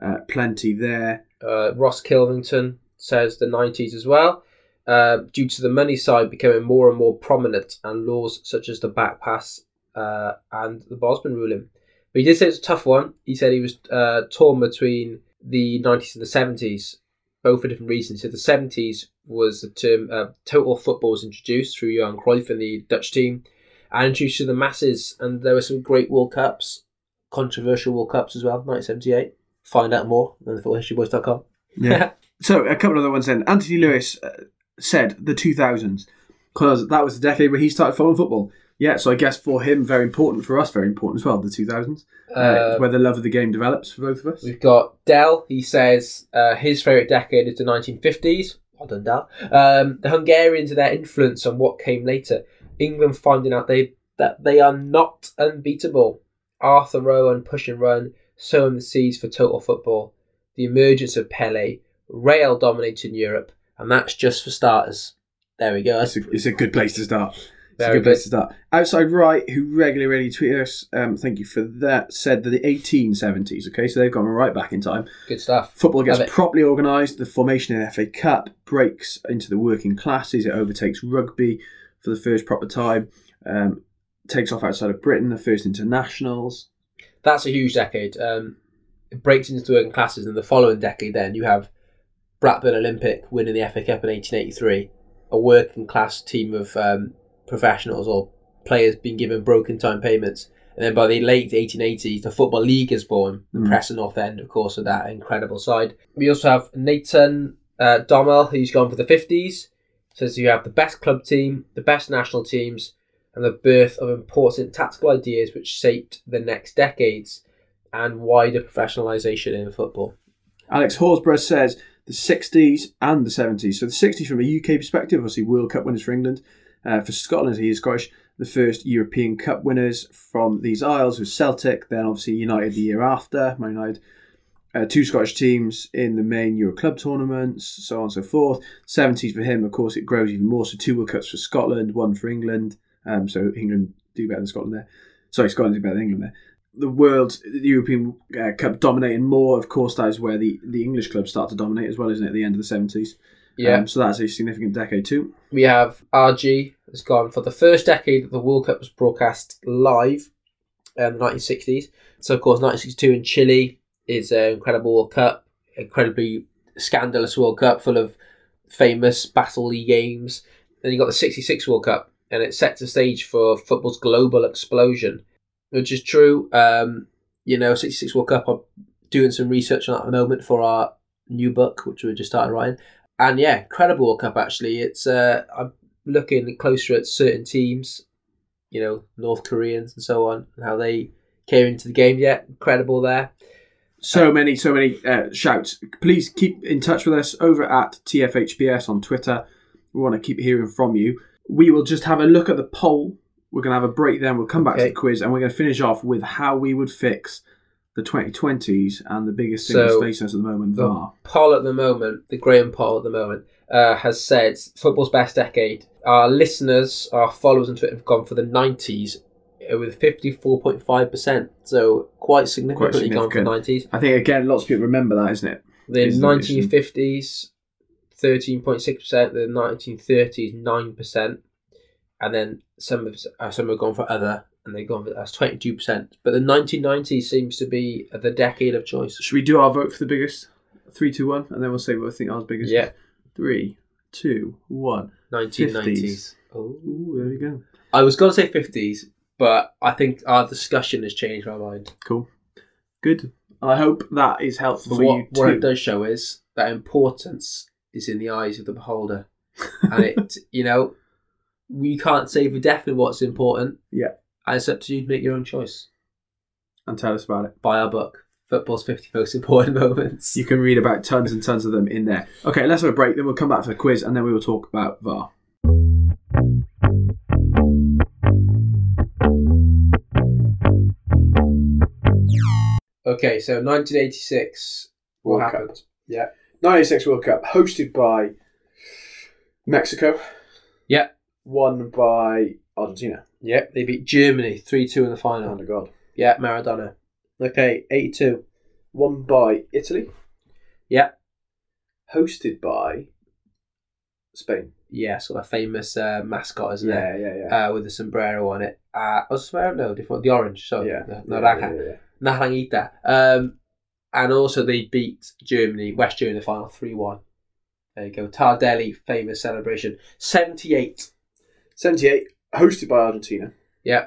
Uh, plenty there. Uh, Ross Kilvington says the 90s as well, uh, due to the money side becoming more and more prominent and laws such as the back pass uh, and the Bosman ruling. But he did say it's a tough one. He said he was uh, torn between the 90s and the 70s, both for different reasons. So the 70s was the term uh, total football was introduced through Johan Cruyff and the Dutch team and introduced to the masses. And there were some great World Cups, controversial World Cups as well, 1978. Find out more on the footballhistoryboys.com. Yeah. so a couple of other ones then. Anthony Lewis uh, said the 2000s because that was the decade where he started following football. Yeah, so I guess for him, very important. For us, very important as well. The 2000s, uh, Uh, where the love of the game develops for both of us. We've got Dell. He says uh, his favourite decade is the 1950s. Well done, Dell. Um, the Hungarians and their influence on what came later. England finding out they that they are not unbeatable. Arthur Rowan push and run, sowing the seeds for total football. The emergence of Pele, Real dominating Europe, and that's just for starters. There we go. It's a, it's a good place to start. It's a Very good place to start. Outside right, who regularly tweet us, um, thank you for that, said that the 1870s, okay, so they've gone right back in time. Good stuff. Football gets properly organised, the formation of the FA Cup breaks into the working classes, it overtakes rugby for the first proper time, um, takes off outside of Britain, the first internationals. That's a huge decade. Um, it breaks into working classes, and the following decade, then you have Blackburn Olympic winning the FA Cup in 1883, a working class team of um, professionals or players being given broken time payments. And then by the late 1880s, the Football League is born, the Mm. Preston North End, of course, of that incredible side. We also have Nathan uh, Dommel, who's gone for the 50s. Says you have the best club team, the best national teams, and the birth of important tactical ideas which shaped the next decades and wider professionalisation in football. Alex Horsburgh says the 60s and the 70s. So the 60s from a UK perspective, obviously World Cup winners for England. Uh, for Scotland, he is Scottish. The first European Cup winners from these Isles was Celtic, then obviously United the year after, Man United. Uh, two Scottish teams in the main Euro Club tournaments, so on and so forth. 70s for him, of course, it grows even more. So two World Cups for Scotland, one for England. Um, so England do better than Scotland there. Sorry, Scotland do better than England there the world, the European uh, Cup dominating more. Of course, that is where the, the English clubs start to dominate as well, isn't it? At the end of the seventies. Um, so that's a significant decade too. we have RG has gone for the first decade that the World Cup was broadcast live in the 1960s. So, of course, 1962 in Chile is an incredible World Cup, incredibly scandalous World Cup full of famous battle-y games. Then you got the 66 World Cup, and it sets the stage for football's global explosion, which is true. Um, you know, 66 World Cup, I'm doing some research on that at the moment for our new book, which we just started writing. And yeah, incredible World Cup actually. It's uh, I'm looking closer at certain teams, you know, North Koreans and so on, and how they came into the game. Yeah, incredible there. So many, so many uh, shouts. Please keep in touch with us over at TFHBs on Twitter. We want to keep hearing from you. We will just have a look at the poll. We're going to have a break then. We'll come back to the quiz and we're going to finish off with how we would fix the 2020s and the biggest thing So, that's facing us at the moment, the- VAR. Poll at the moment, the Graham poll at the moment, uh, has said football's best decade. Our listeners, our followers on Twitter have gone for the 90s uh, with 54.5%. So quite significantly gone for significant. 90s. I think, again, lots of people remember that, isn't it? The Is the reason. 1950s, 13.6%. The 1930s, 9%. And then some have, uh, some have gone for other, and they've gone for that's 22%. But the 1990s seems to be the decade of choice. Should we do our vote for the biggest? Three, two, one, and then we'll say what I think ours biggest. Yeah. Three, two, one. 1990s. Oh. There we go. I was going to say 50s, but I think our discussion has changed my mind. Cool. Good. I hope that is helpful But for what, you what it does show is that importance is in the eyes of the beholder. And it, you know, we can't say for definite what's important. Yeah. And it's up to you to make your own choice. And tell us about it. Buy our book, Football's 50 Most Important Moments. You can read about tons and tons of them in there. Okay, let's have a break. Then we'll come back for the quiz, and then we will talk about VAR. Okay, so 1986. What World Cup. happened? 96 World Cup, hosted by Mexico. Yeah. Won by Argentina. Yep, they beat Germany 3 2 in the final. Under god. Yeah, Maradona. Okay, 82. Won by Italy. Yeah. Hosted by Spain. Yeah, sort of famous uh, mascot, isn't it? Yeah, yeah, yeah. uh, with the sombrero on it. Uh, oh, sombrero? No, different. The orange. Sorry. yeah. No, yeah, yeah, yeah, yeah. Naranjita. Um, and also they beat Germany, West Germany in the final 3 1. There you go. Tardelli, famous celebration. 78. 78, hosted by Argentina. Yeah.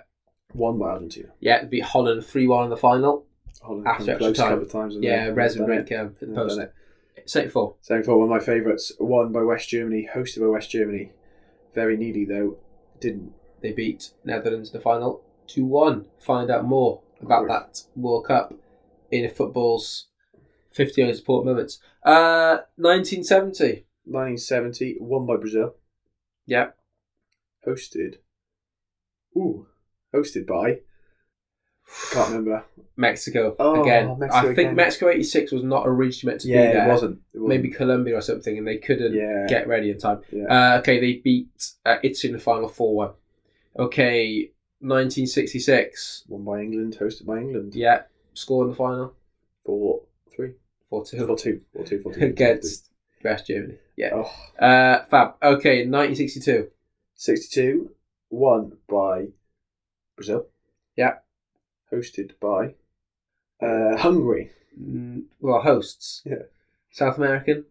Won by Argentina. Yeah, beat Holland 3 1 in the final. Holland After extra close a time. couple of times. Yeah? Rez and Done it. Rink um, Done post. 74. 74, one of my favourites. Won by West Germany, hosted by West Germany. Very needy though. Didn't. They beat Netherlands in the final 2 1. Find out more about that World Cup in a football's 50 most important moments. Uh, 1970. 1970, won by Brazil. Yeah. Hosted. Ooh. Hosted by. Can't remember. Mexico Oh, again. Mexico I think again. Mexico '86 was not originally meant to yeah, be there. it wasn't. It wasn't. Maybe Colombia or something, and they couldn't Yeah. get ready in time. Yeah. Uh, okay, they beat uh, Italy in the final four one. Okay, 1966. Won by England, hosted by England. Yeah, score in the final. Four, three, 4 2. four, two, four, two, four, two. Against West Germany. Yeah. Oh, Uh, Fab. Okay, 1962. 62, won by Brazil. Yeah. Hosted by uh, Hungary. Mm, well, hosts. Yeah. South American.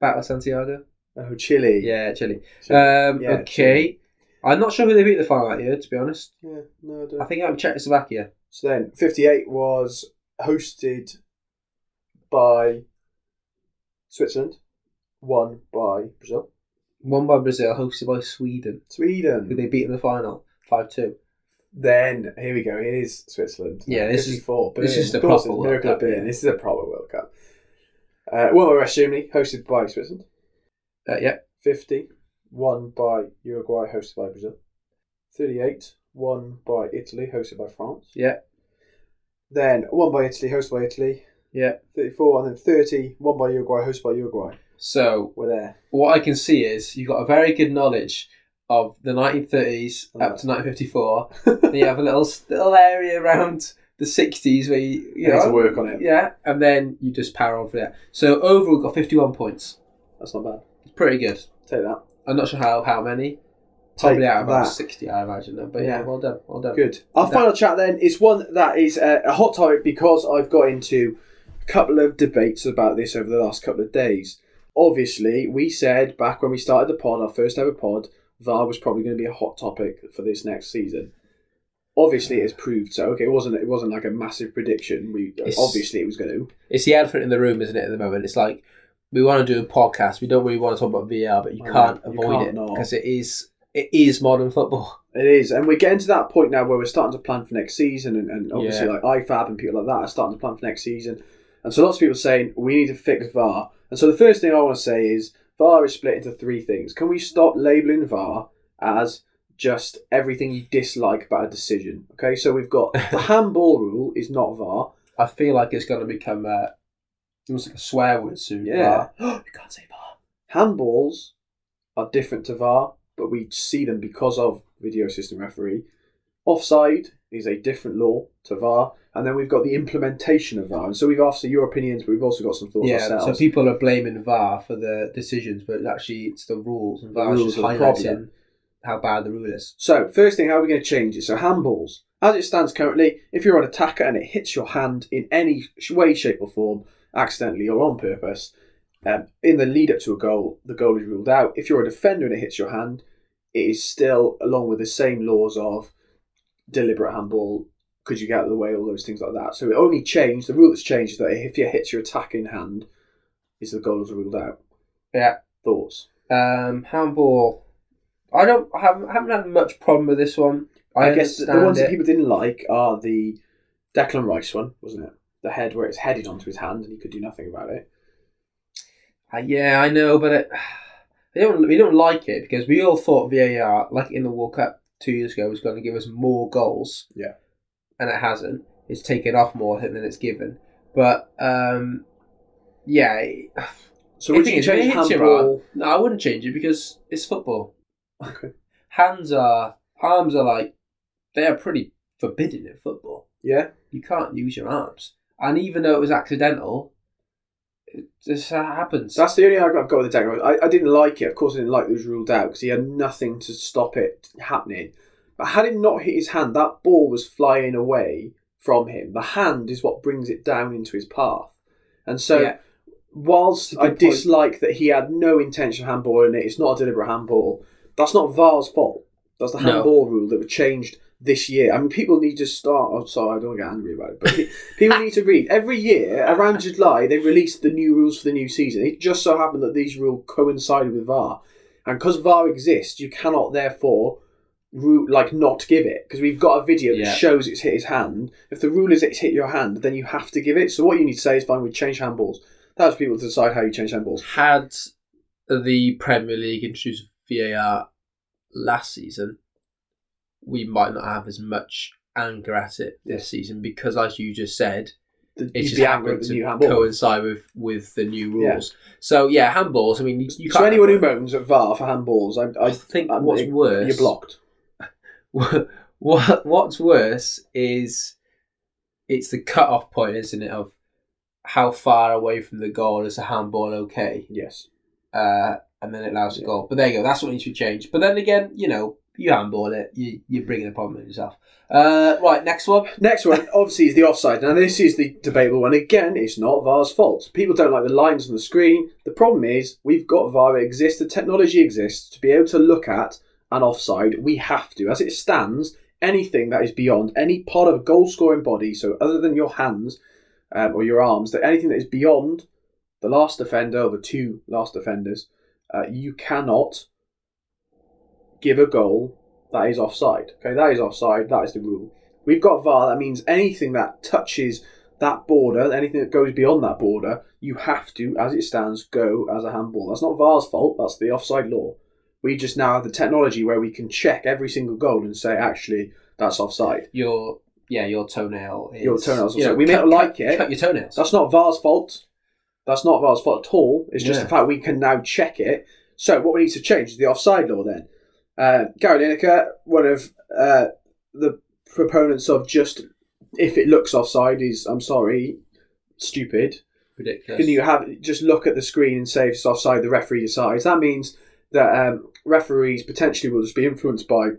Battle of Santiago. Oh, Chile. Yeah, Chile. Chile. Um, Yeah, okay. I'm not sure who they beat the final that year, to be honest. yeah, no, I don't I think I'm Czechoslovakia. So then, 58 was hosted by Switzerland, won by Brazil. Won by Brazil, hosted by Sweden, who Sweden. they beat in the final. 5 2. Then, here we go, it is Switzerland. Yeah, this is- 54. this is the proper World Miracle Cup, of Being. yeah. This is a proper World Cup. Uh, won by West Germany, hosted by Switzerland. Uh, yeah. 50, won by Uruguay, hosted by Brazil. 38, won by Italy, hosted by France. Yeah. Then, won by Italy, hosted by Italy. Yeah. 34, and then 30, won by Uruguay, hosted by Uruguay. So, We're there. what I can see is you've got a very good knowledge of the 1930s up to 1954. then you have a little little area around the 60s where you, you know, to work on it. Yeah, and then you just power on for that. So overall, got 51 points. That's not bad. It's pretty good. Take that. I'm not sure how how many. Probably out of about that. 60, I imagine. Though. But yeah, well done, well done. Good. Our That- final chat then is one that is a hot topic because I've got into a couple of debates about this over the last couple of days. Obviously, we said back when we started the pod, our first ever pod, VAR was probably going to be a hot topic for this next season. Obviously, it has proved so. Okay, it wasn't. It wasn't like a massive prediction. We It's- obviously it was going to. It's the elephant in the room, isn't it? At the moment, it's like we want to do a podcast. We don't really want to talk about VAR, but you I can't you avoid can't it because it is it is modern football. It is, and we're getting to that point now where we're starting to plan for next season, and, and obviously Yeah. like IFAB and people like that are starting to plan for next season. And so lots of people are saying we need to fix VAR. And so the first thing I want to say is VAR is split into three things. Can we stop labeling VAR as just everything you dislike about a decision? Okay, so we've got the handball rule is not VAR. I feel like it's going to become uh, almost like a swear word soon. Yeah. VAR. you can't say VAR. Handballs are different to VAR, but we see them because of video system referee. Offside is a different law to VAR, and then we've got the implementation of VAR. And so we've asked for your opinions, but we've also got some thoughts Yeah, ourselves. so people are blaming VAR for the decisions, but actually it's the rules, and VAR is rules just the highlighting problem. how bad the rule is. So, first thing, how are we going to change it? So, handballs. As it stands currently, if you're an attacker and it hits your hand in any way, shape, or form, accidentally or on purpose, um, in the lead up to a goal, the goal is ruled out. If you're a defender and it hits your hand, it is still along with the same laws of deliberate handball. Could you get out of the way? All those things like that. So, it only changed. The rule that's changed is that if it hits your attacking hand, is the goal is ruled out. Yeah. Thoughts? Um, handball. I don't I haven't, I haven't had much problem with this one. I, I, guess the, the ones it. that people didn't like are the Declan Rice one, wasn't it? The head where it's headed onto his hand and he could do nothing about it. Uh, yeah, I know, but it, we don't we don't like it because we all thought VAR, like in the World Cup two years ago, was going to give us more goals. Yeah. and it hasn't. It's taken off more than it's given. But um, yeah, it- So would you change handball? no, I wouldn't change it because it's football. Okay. Hands are arms are like they are pretty forbidden in football. Yeah. You can't use your arms, and even though it was accidental, it just happens. That's the only argument I've got with the Declan I, I didn't like it. Of course, I didn't like that it was ruled out because he had nothing to stop it happening. But had it not hit his hand, that ball was flying away from him. The hand is what brings it down into his path. And so, Yeah. whilst I a I point. dislike that he had no intention of handballing it, it's not a deliberate handball. That's not VAR's fault. That's the No. handball rule that was changed this year. I mean, people need to start. Oh, sorry, I don't want to get angry about it, but people need to read. Every year, around July, they release the new rules for the new season. It just so happened that these rules coincided with VAR, and because VAR exists, you cannot therefore like not give it because we've got a video that Yeah. shows it's hit his hand. If the rule is it's hit your hand, then you have to give it. So what you need to say is, fine, we change handballs. That's people to decide how you change handballs. Had the Premier League introduced VAR last season, we might not have as much anger at it this season because, as you just said, The, it's just be happened to coincide with, with the new Yeah. rules. So yeah, handballs. I mean, you, you so can't. anyone who moans at VAR for handballs, I, I, I think I'm- what's you're worse. blocked. what what's worse is it's the cut off point, isn't it? Of how far away from the goal is a handball okay? Yes. Uh, and then it allows a goal. But there you go. That's what needs to change. But then again, you know, you handball it, you you're bringing the problem on yourself. Uh, right, next one. Next one, obviously, is the offside. Now, this is the debatable one. Again, it's not VAR's fault. People don't like the lines on the screen. The problem is, we've got VAR, it exists, the technology exists to be able to look at an offside. We have to. As it stands, anything that is beyond any part of a goal scoring body, so other than your hands um, or your arms, that anything that is beyond the last defender or the two last defenders, uh, you cannot give a goal that is offside. Okay, that is offside. That is the rule. We've got VAR. That means anything that touches that border, anything that goes beyond that border, you have to, as it stands, go as a handball. That's not VAR's fault. That's the offside law. We just now have the technology where we can check every single goal and say, actually, that's offside. Your yeah, your toenail. Is, Your toenails. you know, we may not like cut- it. Cut your toenails. That's not VAR's fault. That's not VAR's fault at all. It's just Yeah. the fact we can now check it. So what we need to change is the offside law then. Uh, Gary Lineker, one of uh, the proponents of just if it looks offside is, I'm sorry, stupid. ridiculous. Can you have just look at the screen and say if it's offside, the referee decides. That means that um, referees potentially will just be influenced by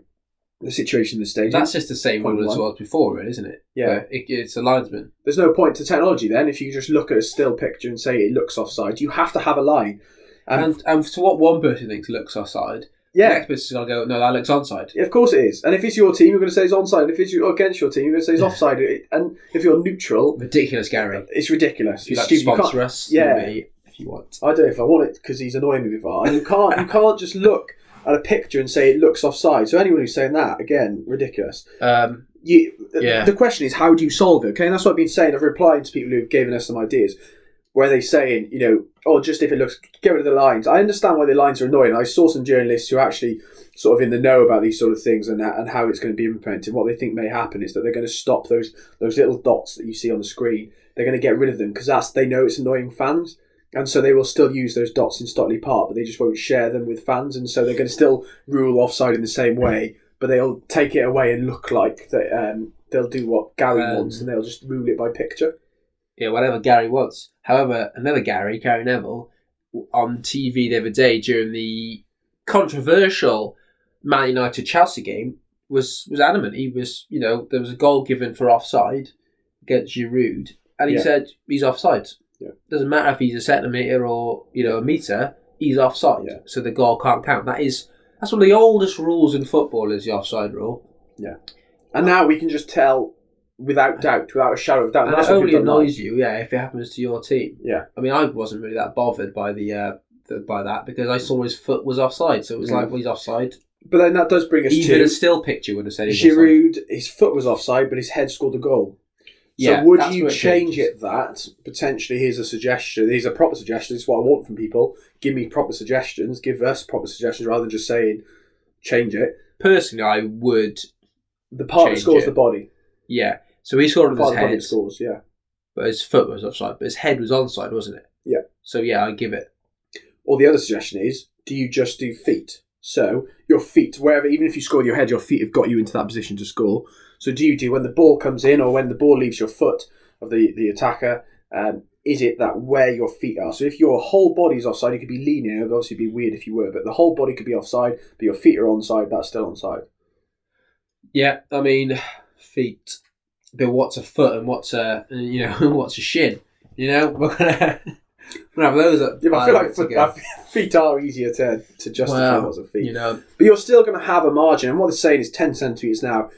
the situation in the stadium. That's just the same Point rule as one. was before, really, isn't it? Yeah. It, it's a linesman. There's no point to technology then if you just look at a still picture and say it looks offside. You have to have a line. Um, And and to what one person thinks looks offside, the yeah, next person's gonna go, no, that looks onside. of course it is. And if it's your team, you're going to say it's onside. If it's you- against your team, you're going to say it's offside. And if you're neutral, Ridiculous, Gary. it's ridiculous. If you'd like to. You sponsor us, yeah. yeah, if you want. I don't know if I want it because he's annoying me with VAR. And you can't you can't just look at a picture and say it looks offside. So anyone who's saying that again, ridiculous. Um, You, Yeah. The question is, how do you solve it? Okay, and that's what I've been saying. I've replied to people who've given us some ideas, where they saying, you know, oh, just if it looks, get rid of the lines. I understand why the lines are annoying. I saw some journalists who are actually sort of in the know about these sort of things and and how it's going to be implemented. What they think may happen is that they're going to stop those those little dots that you see on the screen. They're going to get rid of them because that's they know it's annoying fans. And so they will still use those dots in Stockley Park, but they just won't share them with fans. And so they're going to still rule offside in the same way, but they'll take it away and look like that. Um, they'll do what Gary Um, wants, and they'll just rule it by picture. Yeah, whatever Gary wants. However, another Gary, Gary Neville, on TV the other day during the controversial Man United Chelsea game was was adamant. He was, you know, there was a goal given for offside against Giroud, and he Yeah. said he's offside. Yeah. Doesn't matter if he's a centimetre or you know a metre, he's offside. Yeah. So the goal can't count. That is that's one of the oldest rules in football is the offside rule. Yeah. And now we can just tell without doubt, without a shadow of doubt. And that's it only annoys you, yeah, if it happens to your team. Yeah. I mean, I wasn't really that bothered by the, uh, the by that because I saw his foot was offside, so it was Mm. like, well, he's offside. But then that does bring us Even to a still picture would have said offside. Giroud. His foot was offside, but his head scored a goal. So Yeah, would you it change changes. it that potentially? Here's a suggestion. Here's a proper suggestion. This is what I want from people. Give me proper suggestions. Give us proper suggestions rather than just saying change it. Personally, I would, The part that scores it. the body. Yeah. So he scored with his body head, scores. Yeah. but his foot was offside, but his head was onside, wasn't it? Yeah. So yeah, I give it. Or the other suggestion is: do you just do feet? So your feet, wherever, even if you score with your head, your feet have got you into that position to score. So do you do when the ball comes in or when the ball leaves your foot of the the attacker? Um, is it that where your feet are? So if your whole body's offside, you could be leaning. It would obviously be weird if you were, but the whole body could be offside, but your feet are onside. That's still onside. Yeah, I mean, feet. But what's a foot and what's a you know what's a shin? You know, we're gonna, we're gonna have those. At Yeah, but I feel like foot, uh, feet are easier to to justify Well, as a feet. you know, But you're still going to have a margin. And what they're saying is 10 centimetres now.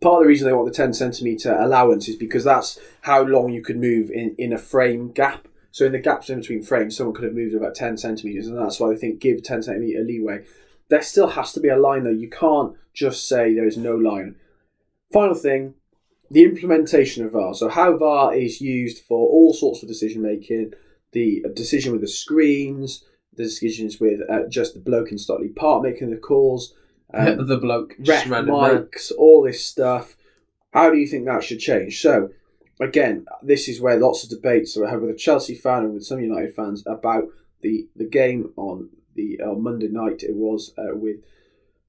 Part of the reason they want the 10 centimetre allowance is because that's how long you could move in, in a frame gap. So in the gaps in between frames, someone could have moved about 10 centimetres. And that's why they think give 10 centimetre leeway. There still has to be a line, though. You can't just say there is no line. Final thing the implementation of VAR. So, how VAR is used for all sorts of decision making, the decision with the screens, the decisions with uh, just the bloke in Stockley Park making the calls, um, the bloke, ref just mics, all this stuff. How do you think that should change? So, again, this is where lots of debates are had with a Chelsea fan and with some United fans about the the game on the uh, Monday night. It was uh, with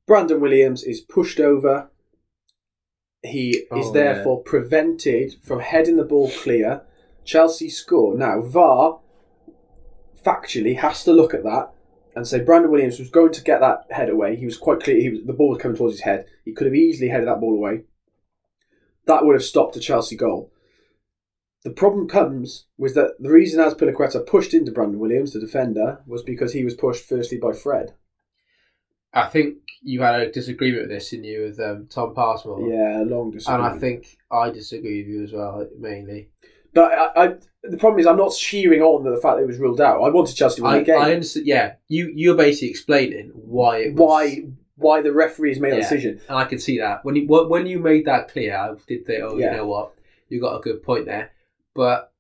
Brandon Williams is pushed over he is Oh, therefore prevented from heading the ball clear. Chelsea score. Now, VAR factually has to look at that and say Brandon Williams was going to get that head away. He was quite clear. He was, the ball was coming towards his head. He could have easily headed that ball away. That would have stopped a Chelsea goal. The problem comes was that the reason Azpilicueta pushed into Brandon Williams, the defender, was because he was pushed firstly by Fred. I think you had a disagreement with this, didn't you, with um, Tom Passmore? Yeah, long disagreement. And. I think I disagree with you as well, mainly. But I, I, the problem is, I'm not cheering on the fact that it was ruled out. I wanted Chelsea to win I, the game. I understand. Yeah, you you're basically explaining why it was, why why the referees made that Yeah. decision. and I can see that when you when you made that clear, I did think, oh, Yeah. you know what, you got a good point there. But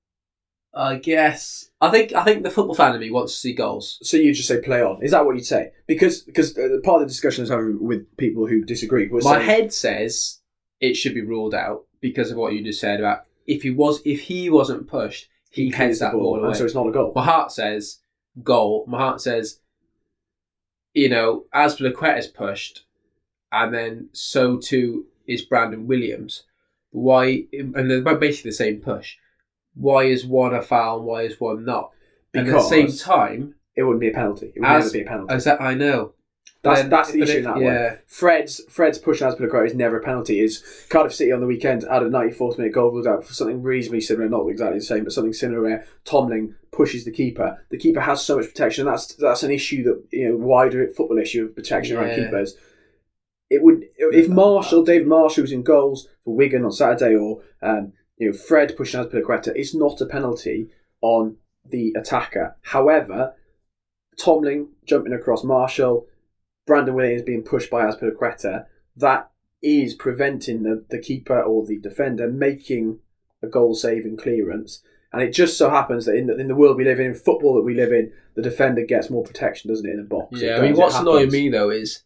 I guess I think I think the football fan in me wants to see goals. So you just say play on. Is that what you'd say? Because because uh, part of the discussion I was having with people who disagree was My saying, head says it should be ruled out because of what you just said about if he was if he wasn't pushed, he, clears heads that ball, and away. so it's not a goal. My heart says goal. My heart says, you know, Azpilicueta is pushed, and then so too is Brandon Williams. Why? And they're basically the same push. Why is one a foul? and Why is one not? And at the same time, It wouldn't be a penalty. It would As- never be a penalty. as that I know. that's Then- that's the issue if- in that yeah. one. Fred's Fred's push on Azpilicueta is never a penalty. Is Cardiff City on the weekend had a 94th minute goal ruled out for something reasonably similar, not exactly the same, but something similar where Tomlin pushes the keeper. The keeper has so much protection. That's that's an issue that you know wider football issue of protection around keepers. It would if Marshall, David Marshall was in goals for Wigan on Saturday, or um, you know Fred pushing Azpilicueta, is not a penalty on the attacker. However, Tomlin jumping across Marshall, Brandon Williams being pushed by Azpilicueta, that is preventing the, the keeper or the defender making a goal saving clearance. And it just so happens that in the, in the world we live in, in football that we live in, the defender gets more protection, doesn't it, in the box? Yeah, I mean, what's annoying me though is,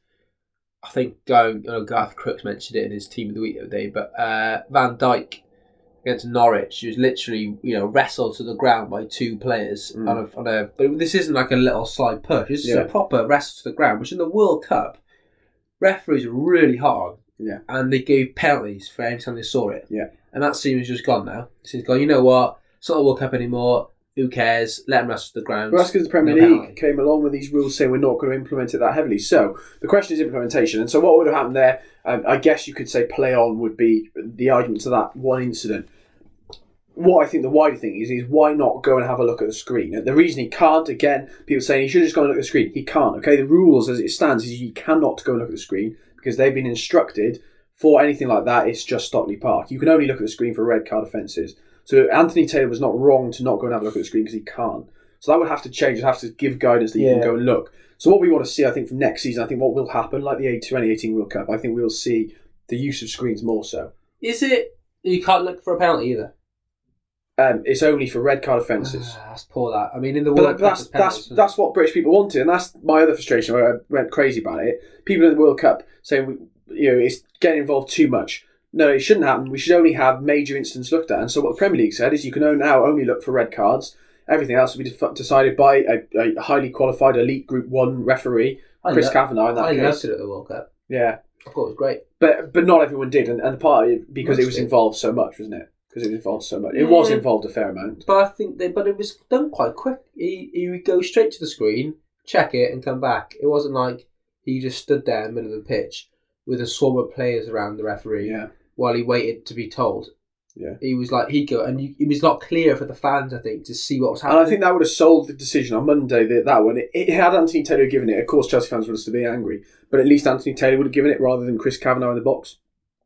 I think going, you know, Garth Crooks mentioned it in his team of the week the other day, but uh, Van Dijk against Norwich, he was literally, you know, wrestled to the ground by two players Mm. on a, on a. But this isn't like a little slide push. This is a proper wrestle to the ground, which in the World Cup, referees are really hard. Yeah. And they gave penalties for every time they saw it. Yeah. And that seems just gone now. It's gone. You know what? It's not a World Cup anymore. Who cares? Let them wrestle to the ground. Well, that's because the Premier No League penalty. came along with these rules saying we're not going to implement it that heavily. So the question is implementation. And so what would have happened there? Um, I guess you could say play on would be the argument to that one incident. What I think the wider thing is is why not go and have a look at the screen? The reason he can't, again, people saying he should have just gone and look at the screen. He can't. Okay, the rules as it stands is you cannot go and look at the screen because they've been instructed for anything like that. It's just Stockley Park. You can only look at the screen for red card offences. So Anthony Taylor was not wrong to not go and have a look at the screen because he can't. So that would have to change. You'd have to give guidance that you Yeah. can go and look. So what we want to see, I think, from next season, I think what will happen, like the 2018 World Cup, I think we'll see the use of screens more so. Is it? You can't look for a penalty either. Um, it's only for red card offences. Ah, that's poor. That I mean, in the World that- Cup, that's it's that's that's what British people wanted, and that's my other frustration where I went crazy about it. People in the World Cup saying, you know, it's getting involved too much. No, it shouldn't happen. We should only have major incidents looked at. And so what the Premier League said is you can now only look for red cards. Everything else will be def- decided by a, a highly qualified elite Group One referee, I Chris lo- Kavanagh. In that I case, loved it at the World Cup. yeah, I thought it was great. but but not everyone did, and, and part of it, because it was did. involved so much, wasn't it? Because it was involved so much. It was involved a fair amount. But I think they, but it was done quite quick. He he would go straight to the screen, check it, and come back. It wasn't like he just stood there in the middle of the pitch with a swarm of players around the referee Yeah, while he waited to be told. Yeah. he was like he go, and you, it was not clear for the fans. I think to see what was and happening. I think that would have solved the decision on Monday. That that one, it, it had Anthony Taylor given it. Of course, Chelsea fans would have still be angry, but at least Anthony Taylor would have given it rather than Chris Kavanagh in the box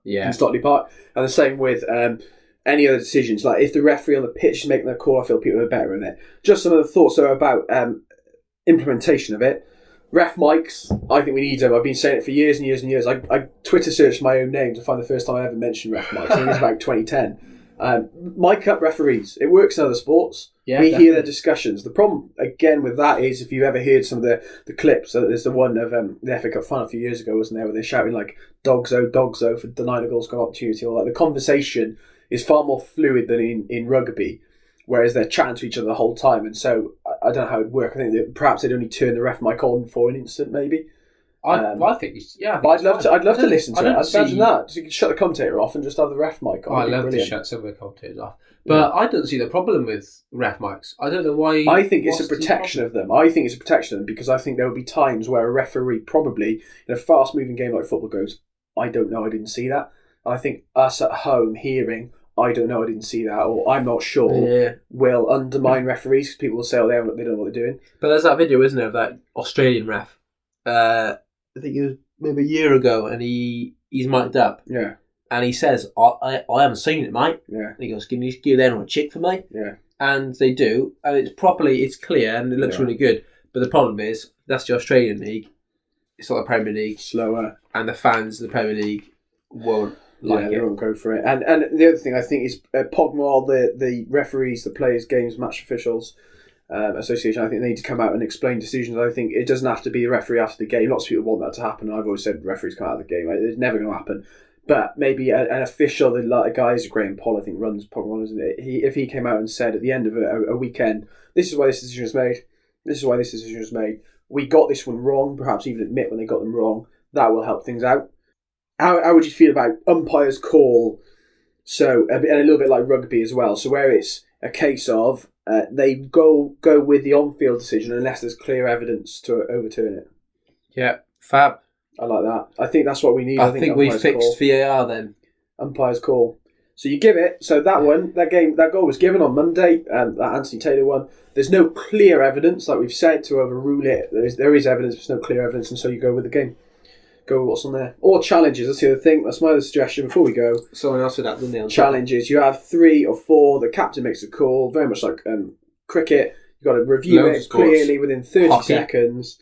yeah, in Stockley Park. And the same with um, any other decisions. Like if the referee on the pitch is making the call, I feel people are better in it. Just some of the thoughts though about um, implementation of it. Ref mics, I think we need them. I've been saying it for years and years and years. I, I Twitter searched my own name to find the first time I ever mentioned ref mics. I think it was about 2010. Um, mic up referees. It works in other sports. yeah. we hear their discussions. The problem again with that is if you've ever heard some of the, the clips, uh, there's the one of um, the FA Cup final a few years ago, wasn't there, where they're shouting like "dogs oh dogs DOGSO" for denying a goal scoring opportunity, or like the conversation is far more fluid than in, in rugby, whereas they're chatting to each other the whole time. And so I, don't know how it would work. I think that perhaps they'd only turn the ref mic on for an instant, maybe. I, Um, I think yeah. I think But I'd love to. I'd love to listen to it. I'd imagine that. So you can shut the commentator off and just have the ref mic on. Oh, I love to shut some of the commentators off, but I don't see the problem with ref mics. I don't know why. I think it's a protection of them. I think it's a protection of them because I think there will be times where a referee probably in a fast moving game like football goes, I don't know, I didn't see that. And I think us at home hearing, I don't know, I didn't see that, or I'm not sure, Yeah, will undermine referees because people will say, oh, they, they don't know what they're doing. but there's that video, isn't there, of that Australian ref? Uh, I think it was maybe a year ago, and he he's mic'd up, Yeah, and he says, "I I, I haven't seen it, mate." yeah, And he goes, "Can you give them a check for me?" yeah. and they do, and it's properly, it's clear, and it looks Yeah. really good. But the problem is, that's the Australian league. It's not the Premier League, Slower. and the fans of the Premier League won't like they it. won't go for it. And and the other thing I think is uh, PGMOL, the the referees, the players, games, match officials um, association. I think they need to come out and explain decisions. I think it doesn't have to be the referee after the game. Lots of people want that to happen. I've always said referees come out of the game. It's never going to happen. But maybe a, an official, the like, guys, Graham Poll, I think runs PGMOL, isn't it? He if he came out and said at the end of a, a weekend, this is why this decision was made. This is why this decision was made. We got this one wrong. Perhaps even admit when they got them wrong. That will help things out. How, how would you feel about umpires call? So a bit, and a little bit like rugby as well. So where it's a case of uh, they go go with the on-field decision unless there's clear evidence to overturn it. Yeah, fab. I like that. I think that's what we need. I, think, we fixed call. VAR then. umpires call. So you give it. So that one, that game, that goal was given on Monday. Um, that Anthony Taylor one. There's no clear evidence, like we've said, to overrule it. There is, there is evidence, but there's no clear evidence, and so you go with the game. Go with what's on there. Or challenges. That's the other thing. That's my other suggestion before we go. Someone else would have done the challenges. You have three or four. The captain makes a call, very much like um, cricket. You've got to review Loads of it sports. clearly within 30 Hockey. seconds.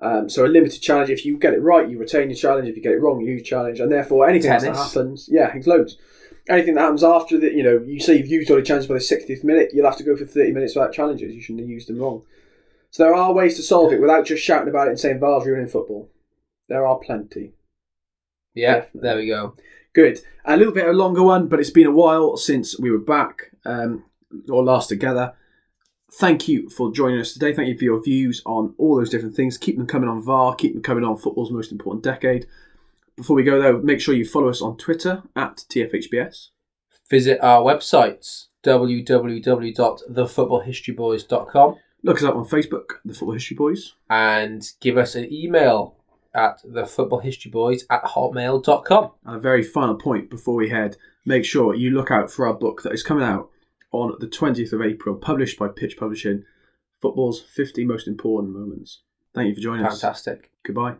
Um, so a limited challenge. If you get it right, you retain your challenge. If you get it wrong, you lose challenge. And therefore, anything else that Tennis. happens, yeah, it's loads. Anything that happens after that, you know, you say you've used all your challenges by the 60th minute, you'll have to go for 30 minutes without challenges. You shouldn't have used them wrong. So there are ways to solve it without just shouting about it and saying VAR's ruining football. There are plenty. Yeah, Definitely. there we go. Good. A little bit of a longer one, but it's been a while since we were back um, or last together. Thank you for joining us today. Thank you for your views on all those different things. Keep them coming on VAR. Keep them coming on football's most important decade. Before we go, though, make sure you follow us on Twitter at TFHBS. Visit our websites www.thefootballhistoryboys.com Look us up on Facebook, The Football History Boys. and give us an email at the football history boys at hotmail.com. And a very final point before we head make sure you look out for our book that is coming out on the 20th of April, published by Pitch Publishing Football's 50 Most Important Moments. Thank you for joining us. Fantastic. Goodbye.